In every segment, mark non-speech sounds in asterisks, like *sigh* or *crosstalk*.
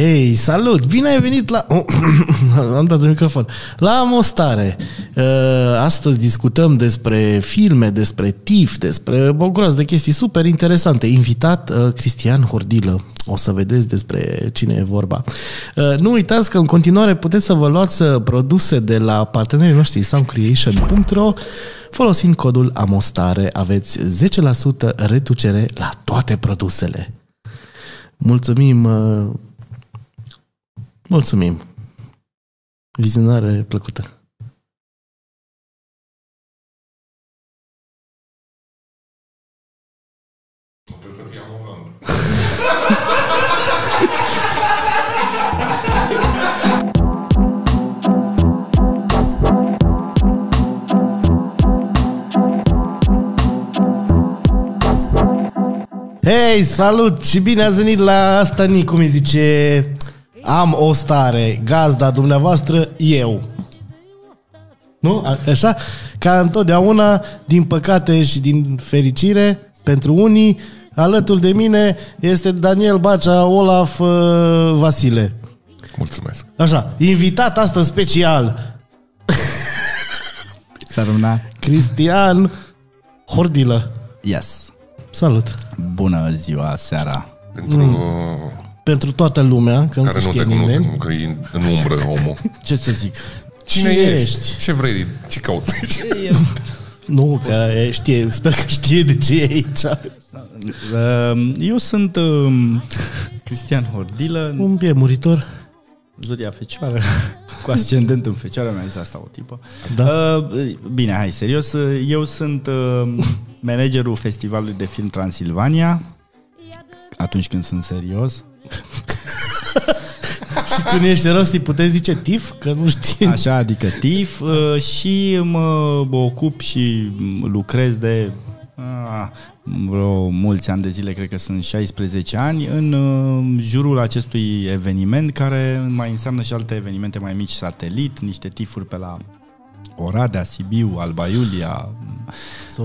Hei, salut! Bine ai venit la... Oh, *coughs* am dat de microfon. La Mostare. Uh, astăzi discutăm despre filme, despre TIF, despre o groază de chestii super interesante. Invitat uh, Cristian Hordilă. O să vedeți despre cine e vorba. Uh, nu uitați că în continuare puteți să vă luați produse de la partenerii noștri soundcreation.ro folosind codul AMOSTARE aveți 10% reducere la toate produsele. Mulțumim Mulțumim. Vizionare plăcută. Hei, salut și bine ați venit la asta, cum îi zice am o stare, gazda dumneavoastră, eu. Nu? Așa? Ca întotdeauna, din păcate și din fericire, pentru unii, alături de mine este Daniel Bacea, Olaf uh, Vasile. Mulțumesc. Așa, invitat astăzi special. Săruna. Cristian Hordilă. Yes. Salut. Bună ziua, seara. Pentru mm pentru toată lumea, că care nu te nimeni. Nu, că e în umbră omul. *laughs* Ce să zic? Cine, Cine ești? ești? Ce vrei? Ce cauți *laughs* aici? Nu, că știe, sper că știe de ce e aici. Ehm, eu sunt um, Cristian Hordilă. Un bie muritor. Zodia fecioară, cu ascendent în fecioară, mi-a zis asta o tipă. Da. Uh, bine, hai, serios. Eu sunt uh, managerul Festivalului de Film Transilvania, atunci când sunt serios. *laughs* și când ești rost, îi puteți zice TIF? Că nu știi. Așa, adică TIF uh, și mă ocup și lucrez de uh, vreo mulți ani de zile, cred că sunt 16 ani, în uh, jurul acestui eveniment, care mai înseamnă și alte evenimente mai mici, satelit, niște tifuri pe la Oradea, Sibiu, Alba Iulia,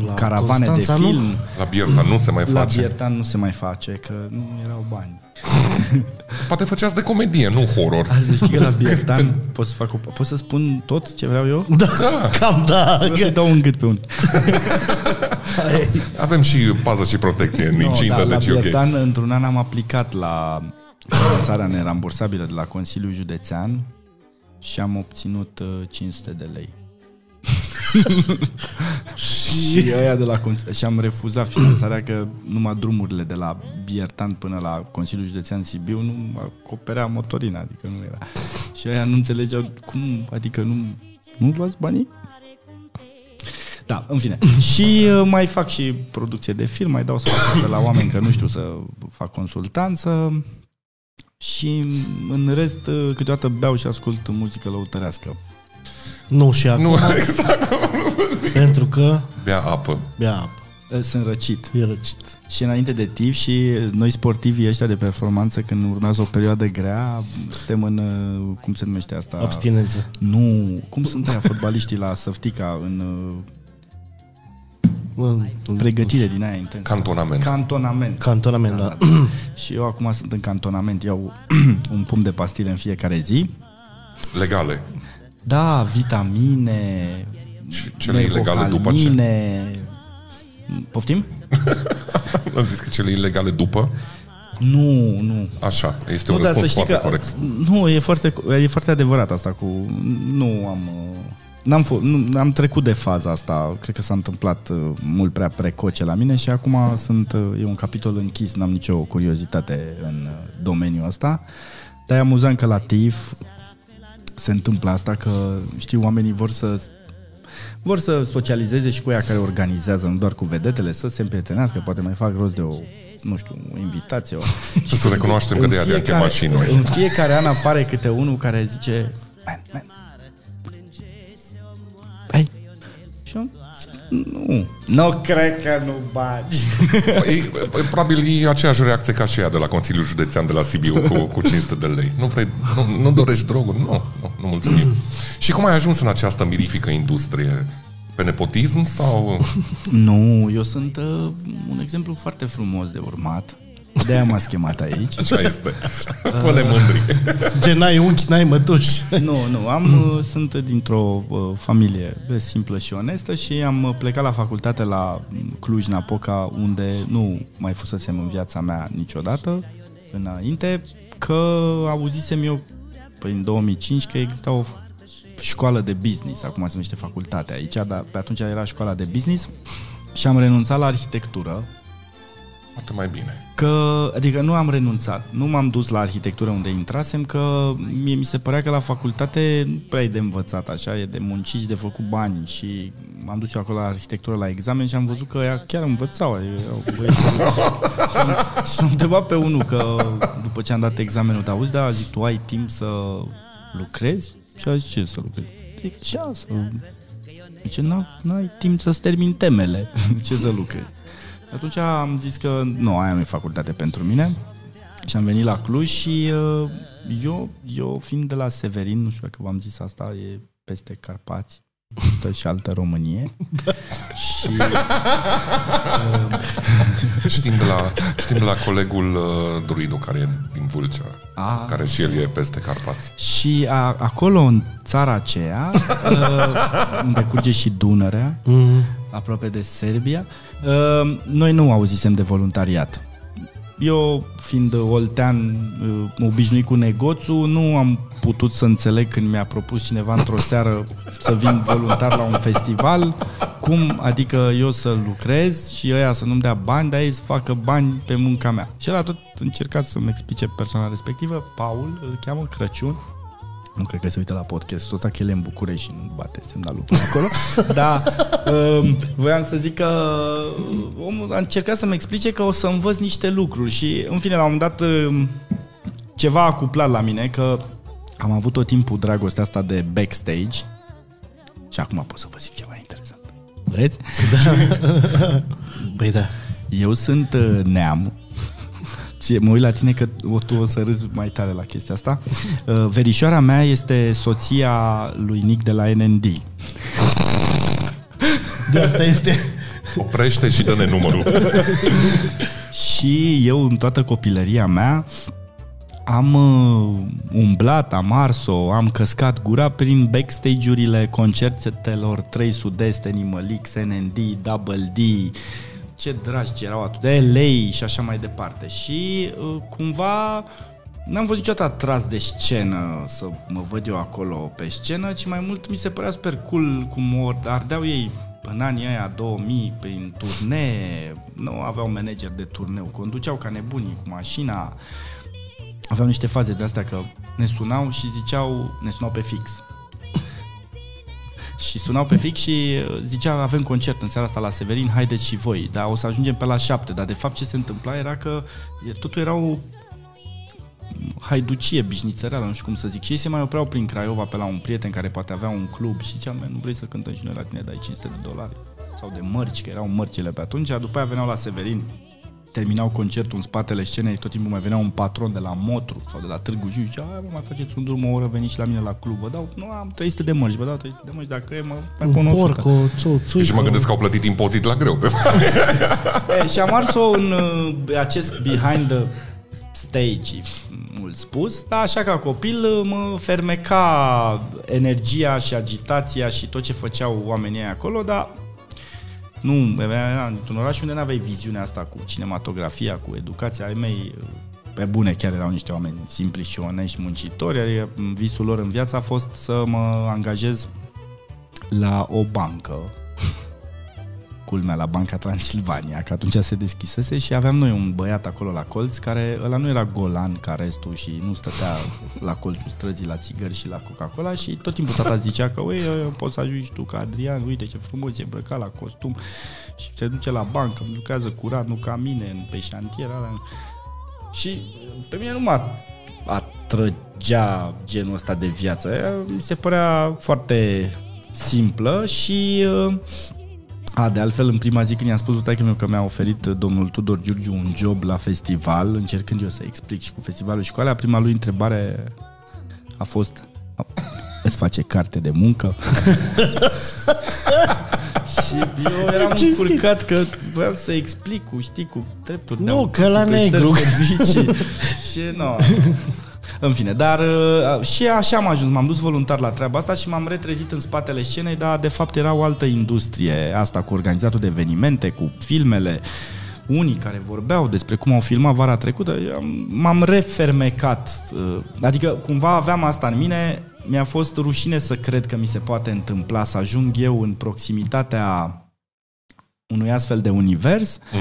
la caravane Constanța, de film. Nu? La Biertan nu se mai face. La Biertan nu se mai face, că nu erau bani. *laughs* Poate făceați de comedie, nu horror. Azi știi că la *laughs* Biertan pot să, fac o, pot să spun tot ce vreau eu? Da, da. *laughs* cam da. Vreau să dau un gât pe un. Avem și pază și protecție, no, nici da, deci la Biertan, okay. într-un an am aplicat la finanțarea nerambursabilă de la Consiliul Județean și am obținut 500 uh, de lei și *laughs* aia de la și am refuzat finanțarea că numai drumurile de la Biertan până la Consiliul Județean Sibiu nu acoperea motorina, adică nu era. Și aia nu înțelegeau cum, adică nu, nu luați banii? Da, în fine. *laughs* și uh, mai fac și producție de film, mai dau sfaturi de la oameni că nu știu să fac consultanță și în rest uh, câteodată beau și ascult muzică lăutărească. Nu și acum. Nu, *laughs* exact. Pentru că... Bea apă. Bea apă. Sunt răcit. E răcit. Și înainte de TIF și noi sportivii ăștia de performanță, când urmează o perioadă grea, suntem în, cum se numește asta? Abstinență. Nu, cum sunt aia fotbaliștii la Săftica în în pregătire din aia intensă. Cantonament. Cantonament. Cantonament, da. da. și eu acum sunt în cantonament, iau *clears throat* un pumn de pastile în fiecare zi. Legale. Da, vitamine, și cele ilegale după ce? Poftim? *laughs* Am zis că cele ilegale după? Nu, nu. Așa, este nu, un răspuns foarte că, corect. Nu, e foarte, e foarte adevărat asta cu... Nu am... N-am, f- nu, am trecut de faza asta, cred că s-a întâmplat uh, mult prea precoce la mine și acum sunt, uh, e un capitol închis, n-am nicio curiozitate în uh, domeniul ăsta. Dar e amuzant că la TIF se întâmplă asta, că știi, oamenii vor să vor să socializeze și cu ea care organizează, nu doar cu vedetele, să se împrietenească, poate mai fac rost de o, nu știu, o invitație. O... Și *laughs* să recunoaștem că de ea de mașini noi. În fiecare an apare câte unul care zice, man, man, nu. Nu cred că nu bagi. E, probabil e aceeași reacție ca și ea de la Consiliul Județean de la Sibiu cu, cu 500 de lei. Nu, vrei, nu, nu dorești droguri? Nu, nu, nu mulțumim. Și cum ai ajuns în această mirifică industrie? Pe nepotism sau... Nu, eu sunt uh, un exemplu foarte frumos de urmat. De-aia m-a schemat aici. Așa este. Fă-ne mândri. Gen, n-ai unchi, n-ai mătuși. Nu, nu, am, uh, sunt dintr-o uh, familie simplă și onestă și am uh, plecat la facultate la Cluj-Napoca, unde nu mai fusesem în viața mea niciodată înainte, că auzisem eu prin 2005 că exista o școală de business, acum se numește facultate aici, dar pe atunci era școala de business și am renunțat la arhitectură Poate mai bine. Că, adică nu am renunțat, nu m-am dus la arhitectură unde intrasem, că mie mi se părea că la facultate nu prea e de învățat așa, e de muncit și de făcut bani și m-am dus eu acolo la arhitectură la examen și am văzut că ea chiar învățau. Adică, și am, am întrebat pe unul că după ce am dat examenul, dar auzi, da, zic, tu ai timp să lucrezi? Și a zis, ce să lucrezi? Zic, ce să... Zice, n-ai timp să-ți termin temele. *laughs* ce să lucrezi? Atunci am zis că nu, aia nu e facultate pentru mine și am venit la Cluj și uh, eu, eu fiind de la Severin, nu știu dacă v-am zis asta, e peste Carpați, stă și altă Românie. *laughs* Da. Și uh, *laughs* știm, de la, știm de la colegul uh, Druidu, care e din Vâlcea, a, care și el e peste Carpați. Și a, acolo, în țara aceea, uh, unde curge și Dunărea, mm-hmm aproape de Serbia. Ehm, noi nu auzisem de voluntariat. Eu, fiind oltean, uh, obișnuit cu negoțul, nu am putut să înțeleg când mi-a propus cineva într-o seară să vin voluntar la un festival, cum adică eu să lucrez și ăia să nu-mi dea bani, dar ei să facă bani pe munca mea. Și el a tot încercat să-mi explice persoana respectivă, Paul, îl cheamă Crăciun, nu cred că se uită la podcastul ăsta, că el e în București și nu bate semnalul până acolo. *laughs* Dar um, voiam să zic că omul a încercat să-mi explice că o să învăț niște lucruri și, în fine, la un moment dat um, ceva a cuplat la mine, că am avut tot timpul dragostea asta de backstage și acum pot să vă zic ceva interesant. Vreți? Da. *laughs* Păi da. Eu sunt uh, neam, mă uit la tine că o, tu o să râzi mai tare la chestia asta. Uh, verișoara mea este soția lui Nick de la NND. De asta este... Oprește și dă-ne numărul. și eu în toată copilăria mea am uh, umblat, am ars-o, am căscat gura prin backstage-urile concertelor 3 Sud-Est, Animal X, NND, Double D, ce dragi erau atât de lei și așa mai departe. Și uh, cumva n-am fost niciodată atras de scenă să mă văd eu acolo pe scenă, ci mai mult mi se părea super cool cum ardeau ei în anii aia 2000 prin turnee, nu aveau manager de turneu, conduceau ca nebunii cu mașina, aveau niște faze de astea că ne sunau și ziceau, ne sunau pe fix și sunau pe fix și uh, zicea avem concert în seara asta la Severin, haideți și voi, dar o să ajungem pe la șapte, dar de fapt ce se întâmpla era că totul era o haiducie, bișnițăreală, nu știu cum să zic. Și ei se mai opreau prin Craiova pe la un prieten care poate avea un club și zicea, nu vrei să cântăm și noi la tine, dai 500 de dolari sau de mărci, că erau mărcile pe atunci. După aia veneau la Severin, terminau concertul în spatele scenei, tot timpul mai venea un patron de la Motru sau de la Târgu Jiu și zicea, mai faceți un drum o oră, veniți și la mine la club, vă dau, nu am 300 de mărci, vă dau 300 de mărci, dacă e, mă, mai pun porco, țuică. Și mă gândesc că au plătit impozit la greu pe *laughs* e, Și am ars-o în uh, acest behind the stage, mult spus, dar așa ca copil uh, mă fermeca energia și agitația și tot ce făceau oamenii acolo, dar nu, era într-un oraș unde nu aveai viziunea asta cu cinematografia, cu educația. Ai mei, pe bune, chiar erau niște oameni simpli și onești, muncitori. Adică visul lor în viață a fost să mă angajez la o bancă culmea la Banca Transilvania, că atunci se deschisese și aveam noi un băiat acolo la colț care, ăla nu era golan ca restul și nu stătea la colțul străzii la țigări și la Coca-Cola și tot timpul tata zicea că, ui, poți să ajungi tu ca Adrian, uite ce frumos e îmbrăcat la costum și se duce la bancă, lucrează curat, nu ca mine, pe șantier. Ala. Și pe mine nu mă atrăgea genul ăsta de viață. Mi se părea foarte simplă și uh, a, de altfel, în prima zi când i-am spus lui meu că mi-a oferit domnul Tudor Giurgiu un job la festival, încercând eu să explic și cu festivalul și cu alea, prima lui întrebare a fost îți face carte de muncă? și *laughs* și eu eram Ce încurcat că voiam să explic cu, știi, cu drepturi. Nu, de- că la cu prestări negru. Servicii. *laughs* și nu. În fine, dar uh, și așa am ajuns, m-am dus voluntar la treaba asta și m-am retrezit în spatele scenei, dar de fapt era o altă industrie asta cu organizatul de evenimente, cu filmele, unii care vorbeau despre cum au filmat vara trecută, eu am- m-am refermecat. uh, Adică cumva aveam asta în mine, mi-a fost rușine să cred că mi se poate întâmpla să ajung eu în proximitatea unui astfel de univers. Mm.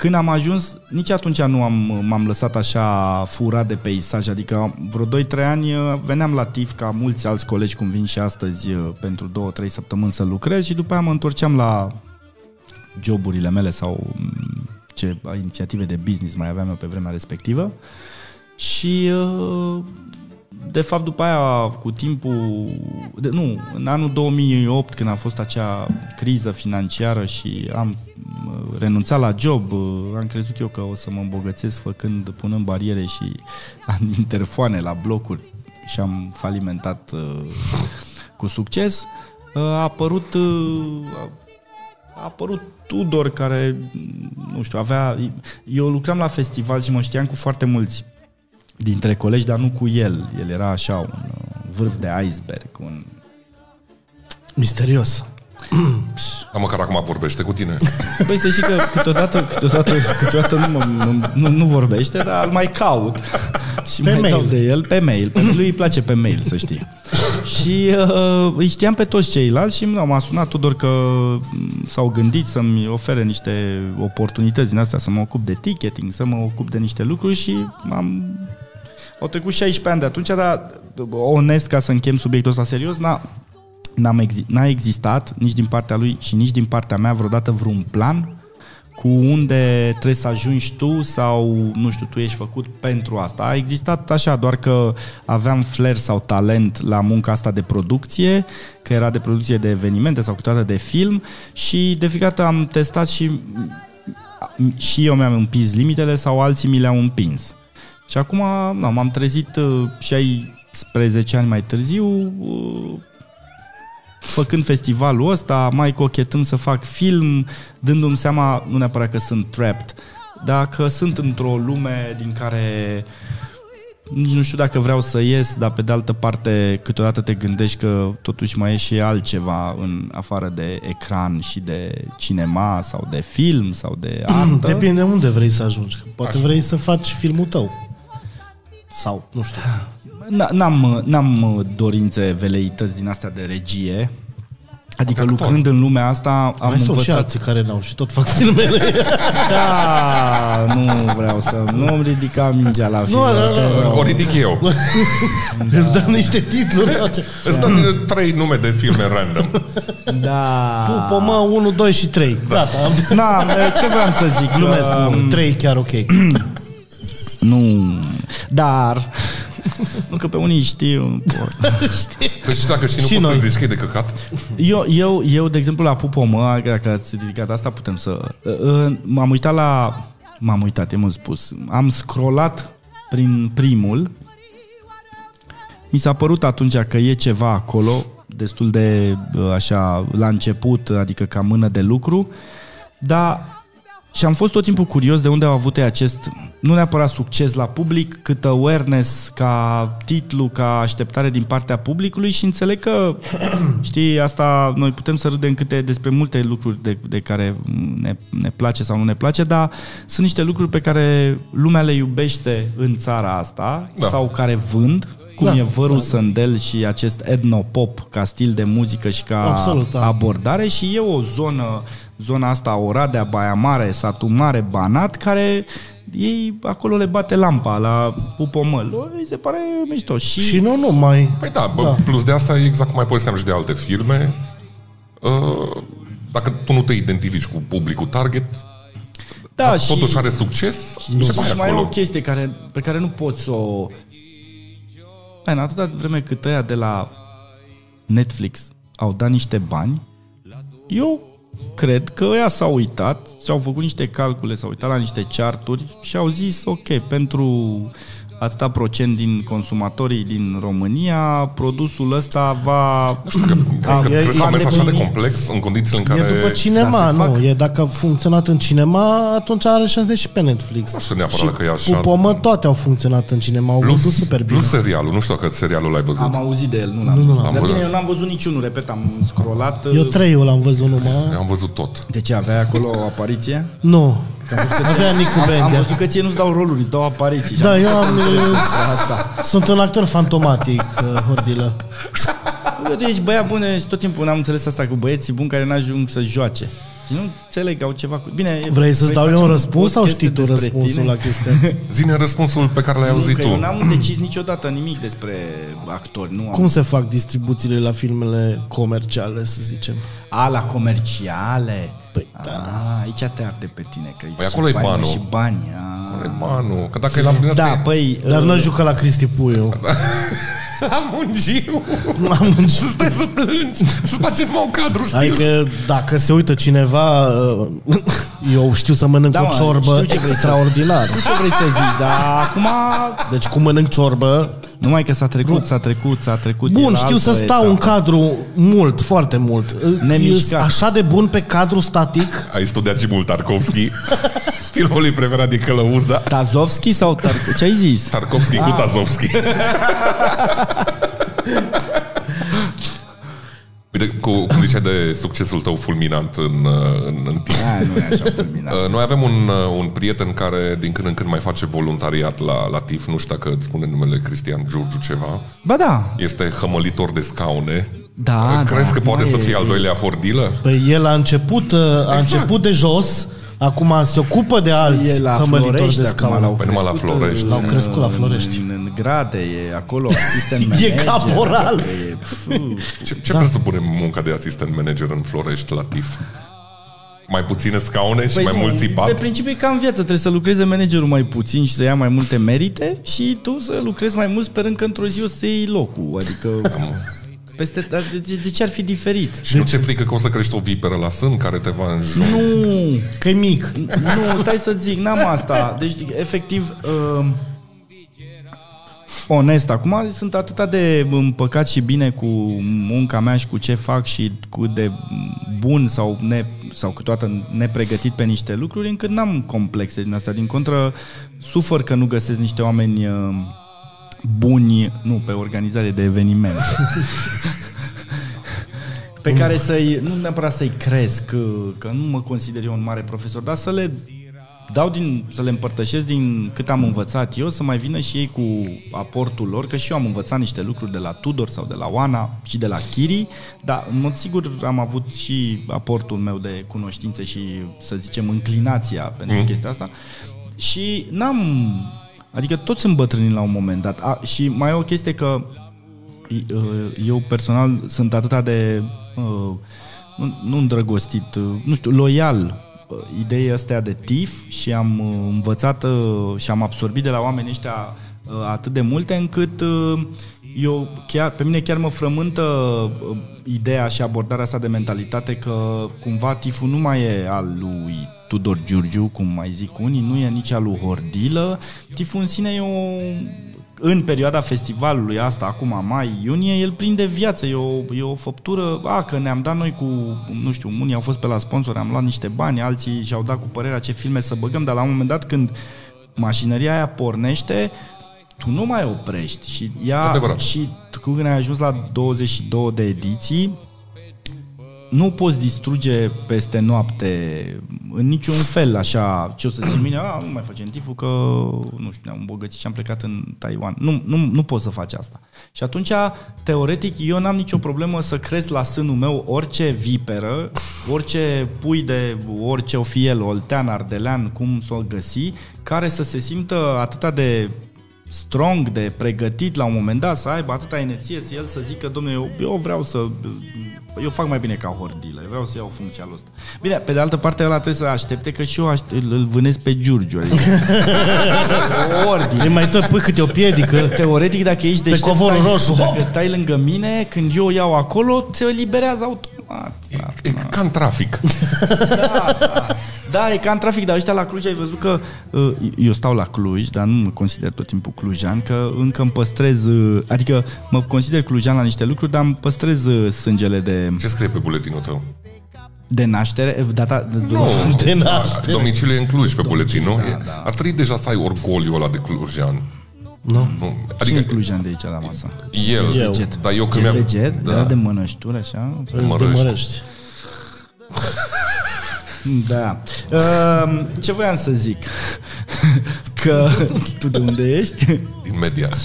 Când am ajuns, nici atunci nu am, m-am lăsat așa furat de peisaj, adică vreo 2-3 ani uh, veneam la TIF ca mulți alți colegi cum vin și astăzi uh, pentru 2-3 săptămâni să lucrez și după aia mă întorceam la joburile mele sau mm, ce inițiative de business mai aveam eu pe vremea respectivă. Și uh, de fapt după aia cu timpul de, nu, în anul 2008 când a fost acea criză financiară și am uh, renunțat la job, uh, am crezut eu că o să mă îmbogățesc făcând, punând bariere și *laughs* am interfoane la blocuri și am falimentat uh, cu succes, uh, a apărut uh, a- a apărut Tudor care, nu știu, avea... Eu lucram la festival și mă știam cu foarte mulți dintre colegi, dar nu cu el. El era așa, un uh, vârf de iceberg, un... Misterios. *clears throat* Dar măcar acum vorbește cu tine. *laughs* Păi să știi că câteodată, câteodată, câteodată nu, mă, nu, nu, vorbește, dar îl mai caut. Și Pe mai mail. dau de el pe mail. Pentru lui îi place pe mail, să știi. *laughs* Și uh, îi știam pe toți ceilalți și nu, m-a sunat Tudor că m, s-au gândit să-mi ofere niște oportunități din astea, să mă ocup de ticketing, să mă ocup de niște lucruri și am au trecut 16 ani de atunci, dar onest, ca să închem subiectul ăsta serios, n-a, n-am exi- n-a existat nici din partea lui și nici din partea mea vreodată vreun plan cu unde trebuie să ajungi tu sau, nu știu, tu ești făcut pentru asta. A existat așa, doar că aveam flair sau talent la munca asta de producție, că era de producție de evenimente sau câteodată de film și de fiecare dată am testat și și eu mi-am împins limitele sau alții mi le-au împins. Și acum na, m-am trezit uh, 16 ani mai târziu uh, făcând festivalul ăsta, mai cochetând să fac film, dându-mi seama, nu neapărat că sunt trapped, dar că sunt într-o lume din care nici nu știu dacă vreau să ies, dar pe de altă parte câteodată te gândești că totuși mai e și altceva în afară de ecran și de cinema sau de film sau de artă. Depinde unde vrei să ajungi. că Poate Așa. vrei să faci filmul tău. Sau, nu știu. N- N-am, n-am uh, dorințe veleități din astea de regie. Adică Actor. lucrând în lumea asta am Mai sunt și învățat... alții care n-au și tot fac filmele. *laughs* Da, nu vreau să... Nu ridica mingea la Nu, final. nu, te nu, rog. O ridic eu. *laughs* Îți dă niște titluri sau ce? Îți dăm trei nume de filme random. Da. Pupă, mă, 1, 2 și 3. Gata, am Na, ce vreau să zic? glumesc. Um, Nu, 3 chiar ok. *clears throat* Nu, dar... Nu că pe unii știu. nu *laughs* pot. Păi și dacă știi, nu Și poți noi. să zici că e de căcat? Eu, eu, eu, de exemplu, la Pupomă, dacă ați ridicat asta, putem să... uh, M-am uitat la... M-am uitat, e mult spus. Am scrollat prin primul. Mi s-a părut atunci că e ceva acolo, destul de uh, așa, la început, adică ca mână de lucru, dar și am fost tot timpul curios de unde au avut ei acest, nu neapărat succes la public, cât awareness ca titlu, ca așteptare din partea publicului și înțeleg că, *clears throat* știi, asta noi putem să râdem câte despre multe lucruri de, de care ne, ne place sau nu ne place, dar sunt niște lucruri pe care lumea le iubește în țara asta Da. sau care vând, cum Da, e vărul da. Sândel și acest etnopop ca stil de muzică și ca Absolut, da. abordare și e o zonă, zona asta Oradea, Baia Mare, Satu Mare, Banat, care ei acolo le bate lampa la Pupomăl. Îi se pare mișto. Și, Și nu numai. Păi da, bă, Da. plus de asta, e exact cum mai povesteam și de alte filme. Uh, Dacă tu nu te identifici cu publicul target, da, și, totuși are succes, ce mai și e mai e o acolo? chestie care, pe care nu poți să o... Hai, în atâta vreme cât ăia de la Netflix au dat niște bani, eu cred că ăia s-au uitat și au făcut niște calcule, s-au uitat la niște charturi și au zis, ok, pentru atâta procent din consumatorii din România, produsul ăsta va... Nu știu, că, A, crezi că, e- crezi că e un mers așa de îndeplinit. complex în condițiile în care... E după cinema, Dar se nu. fac- E dacă a funcționat în cinema, atunci are șanse și pe Netflix. Nu știu neapărat că e așa. Cu pomă toate au funcționat în cinema, au Plus, văzut super bine. plus serialul, nu știu dacă serialul l-ai văzut. Am auzit de el, nu l-am Nu, nu l-am Dar văzut. bine, eu n-am văzut niciunul, repet, am scrollat. Eu trei l-am văzut numai. Am văzut tot. De ce, avea acolo o apariție? Nu. Avea Nicu Am, am Bendea. văzut că ție nu-ți dau roluri, îți dau apariții. Și Da, am eu am... asta. Sunt un actor fantomatic, uh, Hordilă. Bă, Tu ești băiat bun și tot timpul n-am înțeles asta cu băieții buni care n-ajung să joace. Și nu înțeleg, au ceva cu... Bine, Vrei să-ți dau eu facem un răspuns sau podcast știi tu despre răspunsul tine? la chestia asta? *laughs* Zine răspunsul pe care l-ai auzit nu, că tu. eu n-am decis niciodată nimic despre actori. Nu Cum am... se fac distribuțiile la filmele comerciale, să zicem? A, la comerciale. Păi, A, da. aici te arde pe tine, că Păi și acolo e faină banul. Și bani. A. E banul, că dacă e la Da, păi... Dar uh, nu jucat la Cristi Puiu. *laughs* Am un giu. Am un Să stai să plângi, să facem un cadru stil. Adică dacă se uită cineva, uh, eu știu să mănânc Da, o mă, ciorbă știu ce vrei să- extraordinar. Nu ce vrei să zici, dar acum... Deci cum mănânc ciorbă, Numai că s-a trecut, s-a trecut, s-a trecut. bun, era știu altă să stau în etapă. cadru mult, foarte mult. Nemișcat. E așa de bun pe cadru static. Ai studiat și mult Tarkovski. *laughs* Filmul lui preferat de Călăuza. Tazovski sau Tar- Ce ai zis? Tarkovski Ah. cu Tazovski. *laughs* Uite, cu, cum ziceai de succesul tău fulminant în, uh, în, în timp. A, nu e așa fulminat. Uh, Noi avem un, uh, un prieten care din când în când mai face voluntariat la, la TIF, nu știu dacă îți spune numele Cristian Giurgiu ceva. Ba da, Este hămălitor de scaune. Da, Crezi da, că poate acum să e- fie al doilea hordilă? Păi el a început, uh, a început de jos, acum se ocupă de alți e la hămălitori Florești de acum, scaun. l-au Păi numai la crescut, Florești. în- L-au crescut la Florești. În, în grade, e acolo asistent *laughs* manager. caporal. adică E, pfu. Ce, ce da. presupune munca de asistent manager în Florești la TIF? Mai puține scaune și Păi mai nu, mult De țipat? principiu e ca în viață, trebuie să lucreze managerul mai puțin și să ia mai multe merite și tu să lucrezi mai mult sperând că într-o zi o să iei locul. Adică peste, dar de, de, de ce ar fi diferit? Și nu ți-e frică că o să crești o viperă la sân care te va înjura? Nu, Că e mic. nu, stai să zic, n-am asta. Deci, efectiv, uh, onest, acum sunt atât de împăcat și bine cu munca mea și cu ce fac și cu de bun sau, ne, sau câteodată nepregătit pe niște lucruri, încât n-am complexe din astea. Din contră, sufăr că nu găsesc niște oameni uh, buni, nu, pe organizare de evenimente. *laughs* pe care să-i, nu neapărat să-i cresc, că, că nu mă consider eu un mare profesor, dar să le dau din, să le împărtășesc din cât am învățat eu, să mai vină și ei cu aportul lor, că și eu am învățat niște lucruri de la Tudor sau de la Oana și de la Chiri, dar în mod sigur am avut și aportul meu de cunoștințe și, să zicem, înclinația pentru mm. chestia asta. Și n-am... Adică toți sunt bătrâni la un moment dat. A, și mai e o chestie că eu personal sunt atât de uh, nu, nu îndrăgostit, uh, nu știu, loial uh, ideea astea de TIF și am uh, învățat uh, și am absorbit de la oamenii ăștia uh, atât de multe încât uh, eu chiar, pe mine chiar mă frământă uh, ideea și abordarea asta de mentalitate că cumva TIF-ul nu mai e al lui Tudor Giurgiu, cum mai zic unii, nu e nici al lui Hordilă. TIF-ul în sine e o în perioada festivalului asta, acum mai-iunie, el prinde viață, e o, e o făptură, a, că ne-am dat noi cu, nu știu, unii au fost pe la sponsor, am luat niște bani, alții și-au dat cu părerea ce filme să băgăm, dar la un moment dat când mașinăria aia pornește, tu nu mai oprești și ea, Adevărat. și tu când ai ajuns la 22 de ediții, nu poți distruge peste noapte în niciun fel așa, ce o să zici mine, a, nu mai facem tiful că, nu știu, ne-am îmbogățit și am plecat în Taiwan. Nu, nu, nu poți să faci asta. Și atunci, teoretic, eu n-am nicio problemă să cresc la sânul meu orice viperă, orice pui de orice o fie el, oltean, ardelean, cum să o găsi, care să se simtă atâta de strong, de pregătit la un moment dat, să aibă atâta energie, să el să zică, domnule, eu, eu vreau să... Eu fac mai bine ca hordile, vreau să iau funcția lui ăsta. Bine, pe de altă parte, ăla trebuie să aștepte că și eu aș- îl, îl vânesc pe Giurgiu. Adică, *laughs* ordine. E mai tot pui câte o piedică. Teoretic, dacă ești deștept, covorul stai, roșu, hop! dacă stai lângă mine, când eu o iau acolo, te eliberează automat. E ca în trafic. Da, da. Da, e ca în trafic, dar ăștia la Cluj ai văzut că uh, eu stau la Cluj, dar nu mă consider tot timpul clujan, că încă îmi păstrez, uh, adică mă consider clujan la niște lucruri, dar îmi păstrez uh, sângele de, Ce scrie pe buletinul tău? de naștere, data de, Nu, De da, naștere. Domiciliul e în Cluj pe buletin, nu? da, E- da. Ar trebui deja să ai orgoliu ăla de clujan. Nu? Nu. Cine Adică e clujan de aici la masă? el, Eu. dar eu când Jet mi-am... de jet? da. Da. de mănășturi, așa? Îți Mărăști. *laughs* demărești. Da. Uh, ce voiam să zic? *laughs* Că *laughs* tu de unde ești? Din Mediaș.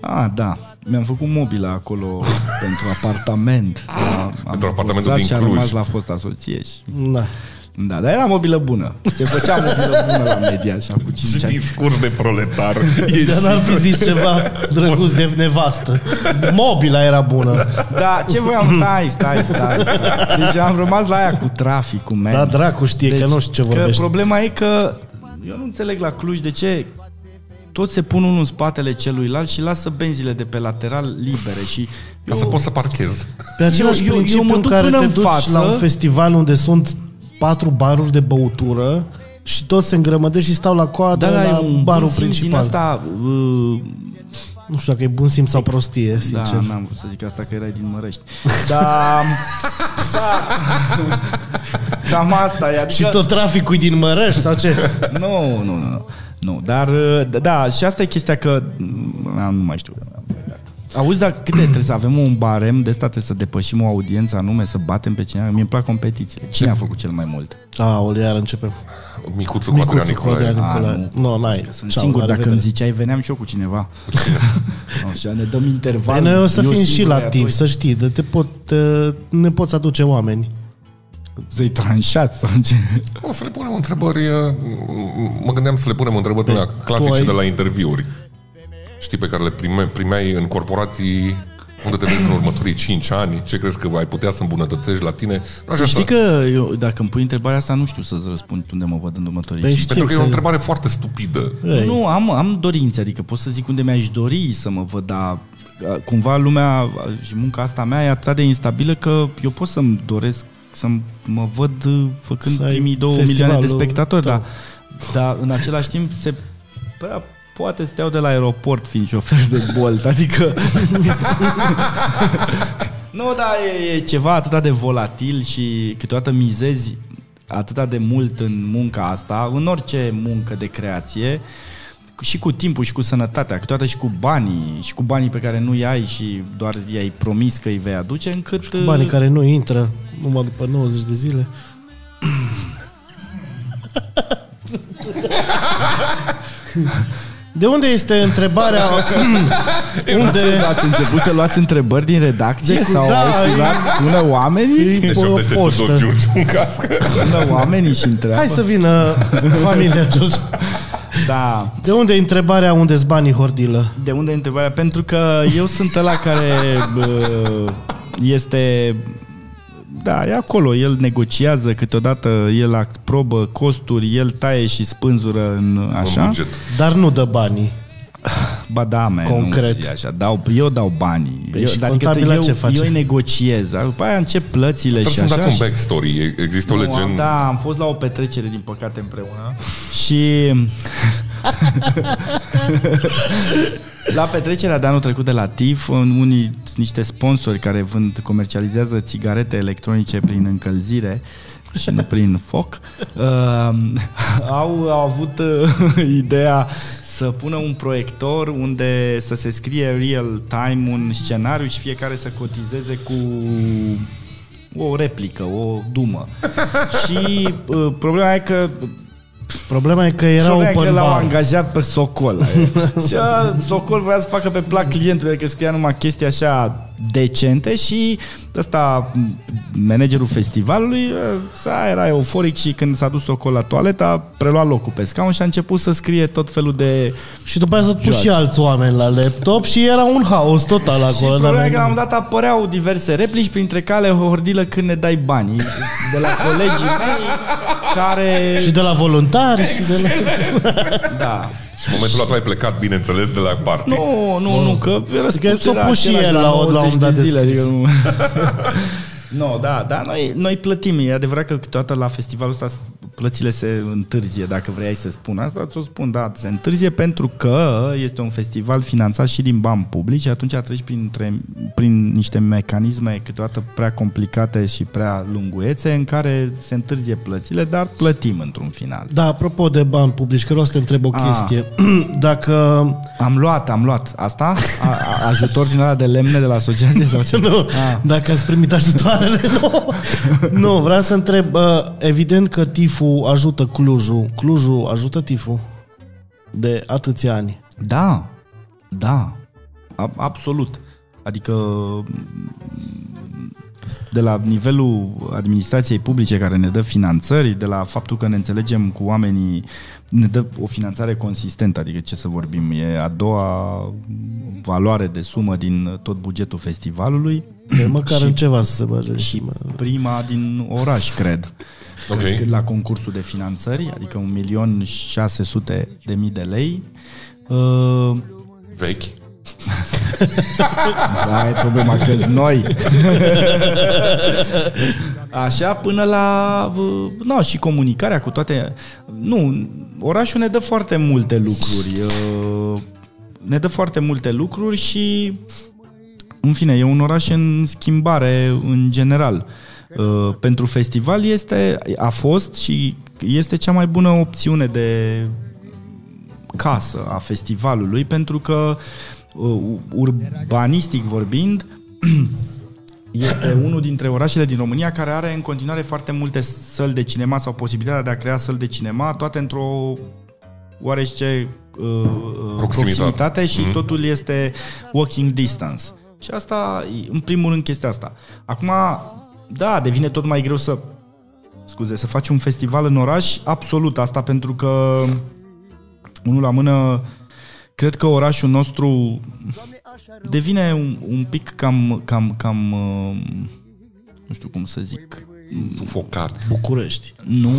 Ah, da. Mi-am făcut mobila acolo pentru apartament. Da, am Pentru apartamentul învățat din și a Cluj. rămas la fosta soție. Și... Da. Da, dar era mobilă bună. Se făcea mobilă bună la media așa cu 5 Și ani. discurs de proletar. Dar n-ar fi zis ceva drăguț de nevastă. Mobila era bună. Da, ce voiam? Stai, stai, stai, stai. Deci am rămas la aia cu traficul, man. Da, dracu știe că nu știu ce Deci, Că vorbești. problema e că eu nu înțeleg la Cluj de ce toți se pun unul în spatele celuilalt și lasă benzile de pe lateral libere și Ca să poți să parchezi. Pe același eu- eu principiu mă în duc care până te în duci față. la un festival unde sunt patru baruri de băutură și toți se îngrămădesc și stau la coadă da, da, e la un barul bun simț principal. din asta uh, Nu știu dacă e bun simț sau prostie, Da, sincer. n-am vrut să zic asta că erai din Mărești. *laughs* Dar... da, cam asta e. Adică, Și tot traficul e din Mărăș sau ce? *laughs* Nu, nu, nu, nu. Nu, dar uh, da, și asta e chestia că mm, nu mai știu. Am plecat. Auzi, dar câte trebuie să avem un barem de stat să depășim o audiență anume, să batem pe cineva? Mie îmi plac competițiile. Cine a făcut cel mai mult? Aole, iar începem. Micuțul cu Adrian Micuțul cu Adrian Nicolae. Nicolae. nu. Nu, n-ai. Că sunt Ceau, singur, la dacă îmi revedere. ziceai, veneam și eu cu cineva. *laughs* Așa, ne dăm interval. Păi noi o să eu fim și singur, la aia TIF, doi. să știi, de te pot, te, ne poți aduce oameni. Să-i tranșați sau ce? O să le punem întrebări, uh, mă gândeam să le punem întrebări din alea clasice ai- de la interviuri. Știi, pe care le prime, primeai în corporații unde te vezi în următorii 5 ani, ce crezi că ai putea să îmbunătățești la tine? Nu așa, Știi că eu, dacă îmi pui întrebarea asta, nu știu să-ți răspund unde mă văd în următorii Păi cinci știu Pentru că e o că- întrebare foarte stupidă. Ei. Nu, am, am dorințe, adică pot să zic unde mi-aș dori să mă văd, dar uh, cumva lumea și munca asta mea e atât de instabilă că eu pot să-mi doresc să mă văd uh, făcând Să ai primii două milioane de festivalul spectatori, tău. dar, dar în același timp se prea poate să te iau de la aeroport fiind șofer de Bolt, adică *laughs* nu, da, e, e ceva atât de volatil și câteodată mizezi atât de mult în munca asta, în orice muncă de creație, și cu timpul și cu sănătatea, câteodată și cu banii, și cu banii pe care nu i ai și doar i-ai promis că îi vei aduce, încât... Cu banii care nu intră numai după 90 de zile. *laughs* De unde este întrebarea? *laughs* unde... Ați început să luați întrebări din redacție De- sau da, au sunat, sună oamenii? Deci Pe o șoptește postă. Tudor Giurgiu în cască. Sună oamenii și întreabă. Hai să vină familia George. Da. De unde e întrebarea unde-s banii hordilă? De unde e întrebarea? Pentru că eu sunt ăla care bă, este... Da, e acolo. El negociază câteodată, el aprobă costuri, el taie și spânzură în așa. În buget. Dar nu dă banii. *sighs* Ba da, man, Concret. Nu zi așa. Dau, eu dau banii. Păi eu, și adică contabila eu, ce face? eu îi negociez. După aia încep plățile și Trebuie să-mi așa. dați un și- backstory. Există o Nu, legendă. am- Da, am fost la o petrecere, din păcate, împreună. *laughs* Și... *laughs* la petrecerea de anul trecut de la TIF, în unii, niște sponsori care vând, comercializează țigarete electronice prin încălzire și nu prin foc, uh, *laughs* au, au avut uh, *laughs* ideea să pună un proiector unde să se scrie real time un scenariu și fiecare să cotizeze cu o replică, o dumă. și uh, problema e că Problema e că era Problema e open că l-au bar. angajat pe Socol. *laughs* și a, Socol vrea să facă pe plac clientului, că scria numai chestii așa decente și ăsta, managerul festivalului, sa era euforic și când s-a dus Socol la toaletă, a preluat locul pe scaun și a început să scrie tot felul de... Și după aia să pus Joace. și alți oameni la laptop și era un haos total Și acolo. problema e că la un n-aveam- moment dat apăreau diverse replici, printre care hordilă când ne dai banii, de la colegii mei care... Și de la voluntari și de la... *laughs* Da. Și în momentul ăla tu ai plecat, bineînțeles, de la party. Nu, nu, nu, că răspunsul s-o era pus și același el la o- la un 90 dat de zile, descris. adică nu... *laughs* no, da, da, noi, noi plătim. E adevărat că câteodată la festivalul ăsta plățile se întârzie, dacă vrei să spun asta, ți-o spun, da, se întârzie pentru că este un festival finanțat și din bani publici și atunci treci printre, prin niște mecanisme câteodată prea complicate și prea lunguețe în care se întârzie plățile, dar plătim într-un final. Da, apropo de bani publici, că vreau să te întreb o Ah. chestie. *clears throat* Dacă... Am luat, am luat. Asta? A, a, ajutor din ala de lemne de la asociație sau ce? *laughs* Nu, Ah. dacă ați primit ajutoarele, *laughs* nu. Nu, vreau să întreb, uh, evident că TIFU ajută Clujul. Clujul ajută TIFU de atâția ani. Da, da, a- absolut. Adică de la nivelul administrației publice care ne dă finanțări, de la faptul că ne înțelegem cu oamenii, ne dă o finanțare consistentă, adică ce să vorbim, e a doua valoare de sumă din tot bugetul festivalului De măcar Și- în ceva să se bage. și prima din oraș, cred. Ok. Cred că la concursul de finanțări, adică 1.600.000 de mii de lei. Uh, Vechi. *laughs* Aia e problema că noi. *laughs* Așa, până la... uh, No, și comunicarea cu toate... Nu, orașul ne dă foarte multe lucruri. uh, Ne dă foarte multe lucruri și... În fine, e un oraș în schimbare în general. Uh, Pentru festival este, a fost și este cea mai bună opțiune de casă a festivalului pentru că uh, urbanistic vorbind *clears throat* este unul dintre orașele din România care are în continuare foarte multe săli de cinema sau posibilitatea de a crea săli de cinema, toate într-o oarește uh, uh, Proximitate. proximitate și Mhm. totul este walking distance. Și asta, în primul rând, chestia asta. Acum, da, devine tot mai greu să scuze, să faci un festival în oraș, absolut asta pentru că unul la mână cred că orașul nostru devine un, un pic cam cam cam uh, nu știu cum să zic Sufocat. București. nu,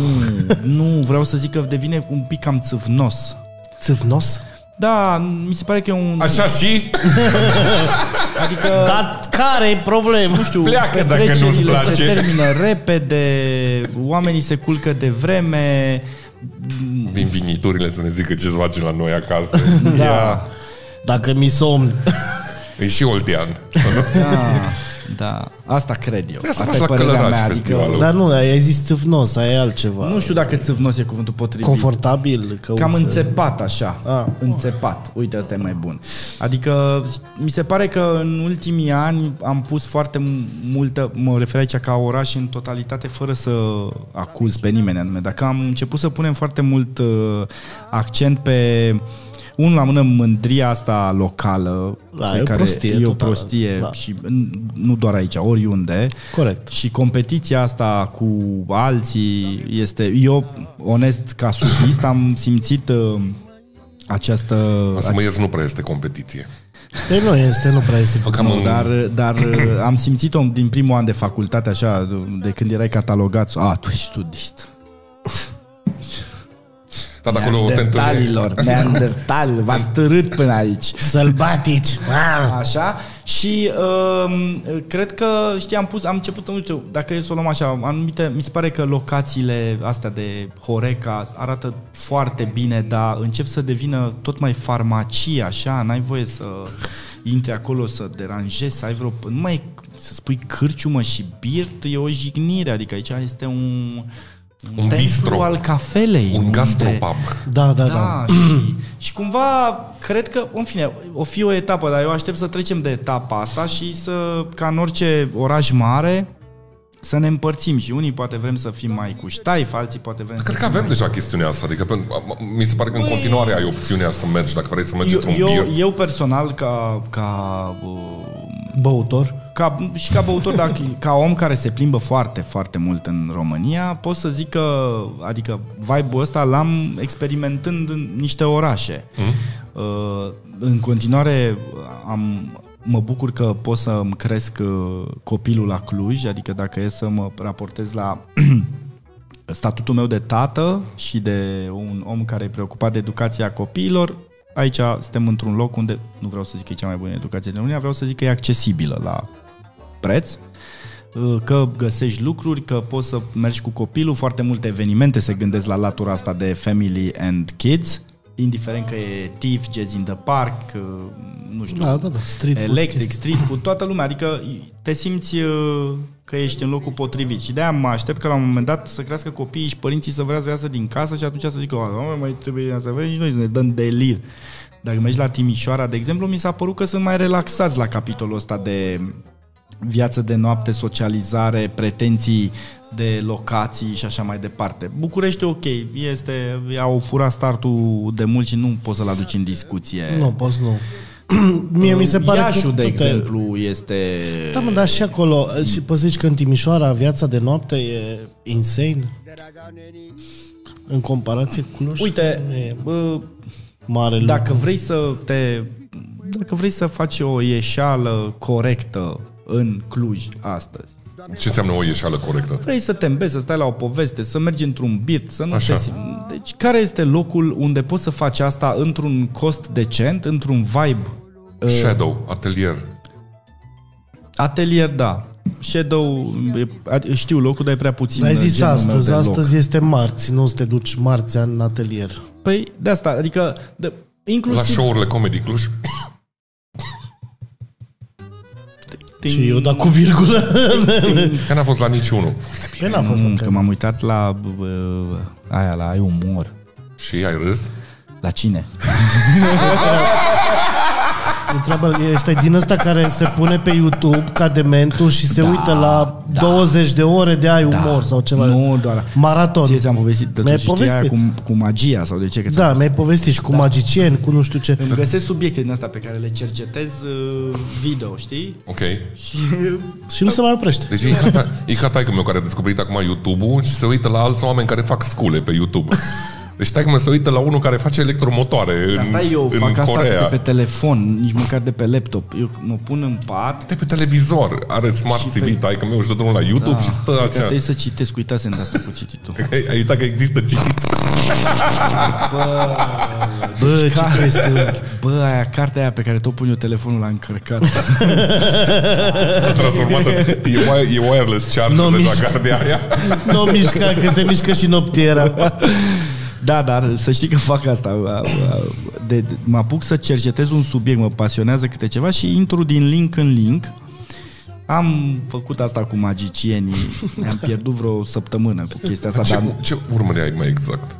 nu, vreau să zic că devine un pic cam țâvnos. Țâvnos? Da, mi se pare că e un... Așa și *laughs* Adică... Dar care e problema? nu știu, Pleacă dacă nu-ți petrecerile place. se termină repede, oamenii se culcă de vreme, vin viniturile să ne zică ce să facem la noi acasă. Da. Ia, Dacă mi somn. e și oltean. Da, da. Asta cred eu. Trebuie să Asta faci e la părerea Călăraș mea. Adică, festivalul. Dar nu, ai zis țâvnos, aia e altceva. nu știu dacă țâvnos e cuvântul potrivit. Confortabil. Că Cam înțepat așa. Ah. Înțepat. Uite, asta e mai bun. Adică mi se pare că în ultimii ani am pus foarte multă, mă refer aici ca oraș în totalitate fără să acuz pe nimeni anume. Dacă am început să punem foarte mult uh, accent pe unul la mână mândria asta locală Da, pe e o care prostie e o totală. prostie Da. și n- nu doar aici, oriunde Corect. și competiția asta cu alții este... Eu, onest, ca sudist, am simțit uh, această... O să mă ierți, nu prea este competiție. Păi nu este, nu prea este. Cam Nu, în... dar, dar uh, am simțit-o din primul an de facultate, așa, de când erai catalogat. A, tu ești studist. Da, de acolo te întâlnești. Neandertalilor, neandertalilor, v-ați *laughs* *laughs* târât până aici. Sălbatici. Așa și um, cred că, știi, am pus, am început, uite, dacă e să o luăm așa, anumite, mi se pare că locațiile astea de Horeca arată foarte bine, dar încep să devină tot mai farmacie, așa, n-ai voie să intri acolo, să deranjezi, să ai vreo, nu mai să spui cârciumă și birt, e o jignire, adică aici este un, Un templu bistro. al cafelei. Un unde- gastropub. Da, da, da. da, și, și cumva cred că, în fine, o fi o etapă, dar eu aștept să trecem de etapa asta și să, ca în orice oraș mare, să ne împărțim și unii poate vrem să fim mai cu ștaif, alții poate vrem Cred să că avem deja chestiunea asta. Adică pe- mi se pare că în continuare ai opțiunea să mergi dacă vrei să mergi eu, într-un eu, birt. eu personal, ca, ca, uh, Băutor. Ca, și ca băutor, dar ca om care se plimbă foarte, foarte mult în România, pot să zic că, adică vibe-ul ăsta l-am experimentând în niște orașe. Mm. Uh, în continuare am, mă bucur că pot să îmi cresc uh, copilul la Cluj, adică dacă e să mă raportez la *clears throat* statutul meu de tată și de un om care e preocupat de educația copiilor, aici suntem într-un loc unde, nu vreau să zic că e cea mai bună educație din România, vreau să zic că e accesibilă la preț. uh, că găsești lucruri, că poți să mergi cu copilul, foarte multe evenimente se gândesc la latura asta de family and kids, indiferent că e TIFF, Jazz in the Park, uh, nu știu, Da, da, da, street food, electric, chestii. street food, toată lumea, adică te simți uh, că ești în locul potrivit și de-aia mă aștept că la un moment dat să crească copiii și părinții să vrea să iasă din casă și atunci să zică, "A, mai trebuie să vrem și noi să ne dăm delir. Dacă mergi la Timișoara, de exemplu, mi s-a părut că sunt mai relaxați la capitolul ăsta de viață de noapte, socializare, pretenții de locații și așa mai departe. București e ok, este, au furat startul de mult și nu poți să-l aduci în discuție. Nu, poți nu. *clears throat* Mie mi se pare Iașul, că de toate- exemplu, este... Da, mă, dar și acolo, și poți zici că în Timișoara viața de noapte e insane? În comparație cu Cluj? Uite, nu e bă, mare lucru. dacă vrei să te... Dacă vrei să faci o ieșeală corectă în Cluj astăzi, Ce înseamnă o ieșeală corectă? vrei să te îmbezi, să stai la o poveste, să mergi într-un beat, să nu Așa. te sim- Deci care este locul unde poți să faci asta într-un cost decent, într-un vibe? Uh, Shadow, atelier. Atelier, da. Shadow, e- a- știu locul, dar e prea puțin Ai zis genul meu astăzi, de loc. astăzi este marți, nu să te duci marțea în atelier. Păi, de asta, adică, de, La inclusiv... show-urile Comedy Cluj. Ting- Și eu da cu virgulă. Că n-a fost la niciunul. Păi n-a fost Nu, încă. că m-am uitat la bă, aia, la ai umor. Și ai râs? La cine? *laughs* Întreabă, este din ăsta care se pune pe YouTube ca dementul și se Da, uită la 20 de ore de ai umor sau ceva. Nu doar. Maraton. Ție ți-am povestit de Mi-ai tu știi aia povestit. cu, cu magia sau de ce? Că ți-am Da, spus. mi-ai povestit și cu magicieni, cu nu știu ce. Îmi găsesc subiecte din astea pe care le cercetez uh, video, știi? Ok. Și Și nu se mai oprește. Deci e ca, ta, e ca taică meu care a descoperit acum YouTube-ul și se uită la alți oameni care fac scule pe YouTube. *laughs* Deci taică meu se uită la unul care face electromotoare în, asta eu în fac asta Corea. de pe telefon, nici măcar de pe laptop. Eu mă pun în pat De pe televizor. Are Smart Și TV, pe- taică meu își dă drumul la YouTube și stă cred că așa. trebuie să citesc, uitasem de asta cu cititul. *laughs* Ai ai uitat că există citit. Bă, *laughs* ce Ca- chestie. Bă, aia, cartea aia pe care tot pun eu telefonul la încărcat. *laughs* S-a transformat în... E, wi- e wireless charge Nu, no, deja mici- gardia aia. Nu mișca, că se mișcă și noptiera. Da, dar să știi că fac asta. De, de, mă apuc să cercetez un subiect, mă pasionează câte ceva și intru din link în link. Am făcut asta cu magicienii, *laughs* mi-am pierdut vreo săptămână cu chestia asta, Ce, dar... ce urmări ai mai exact?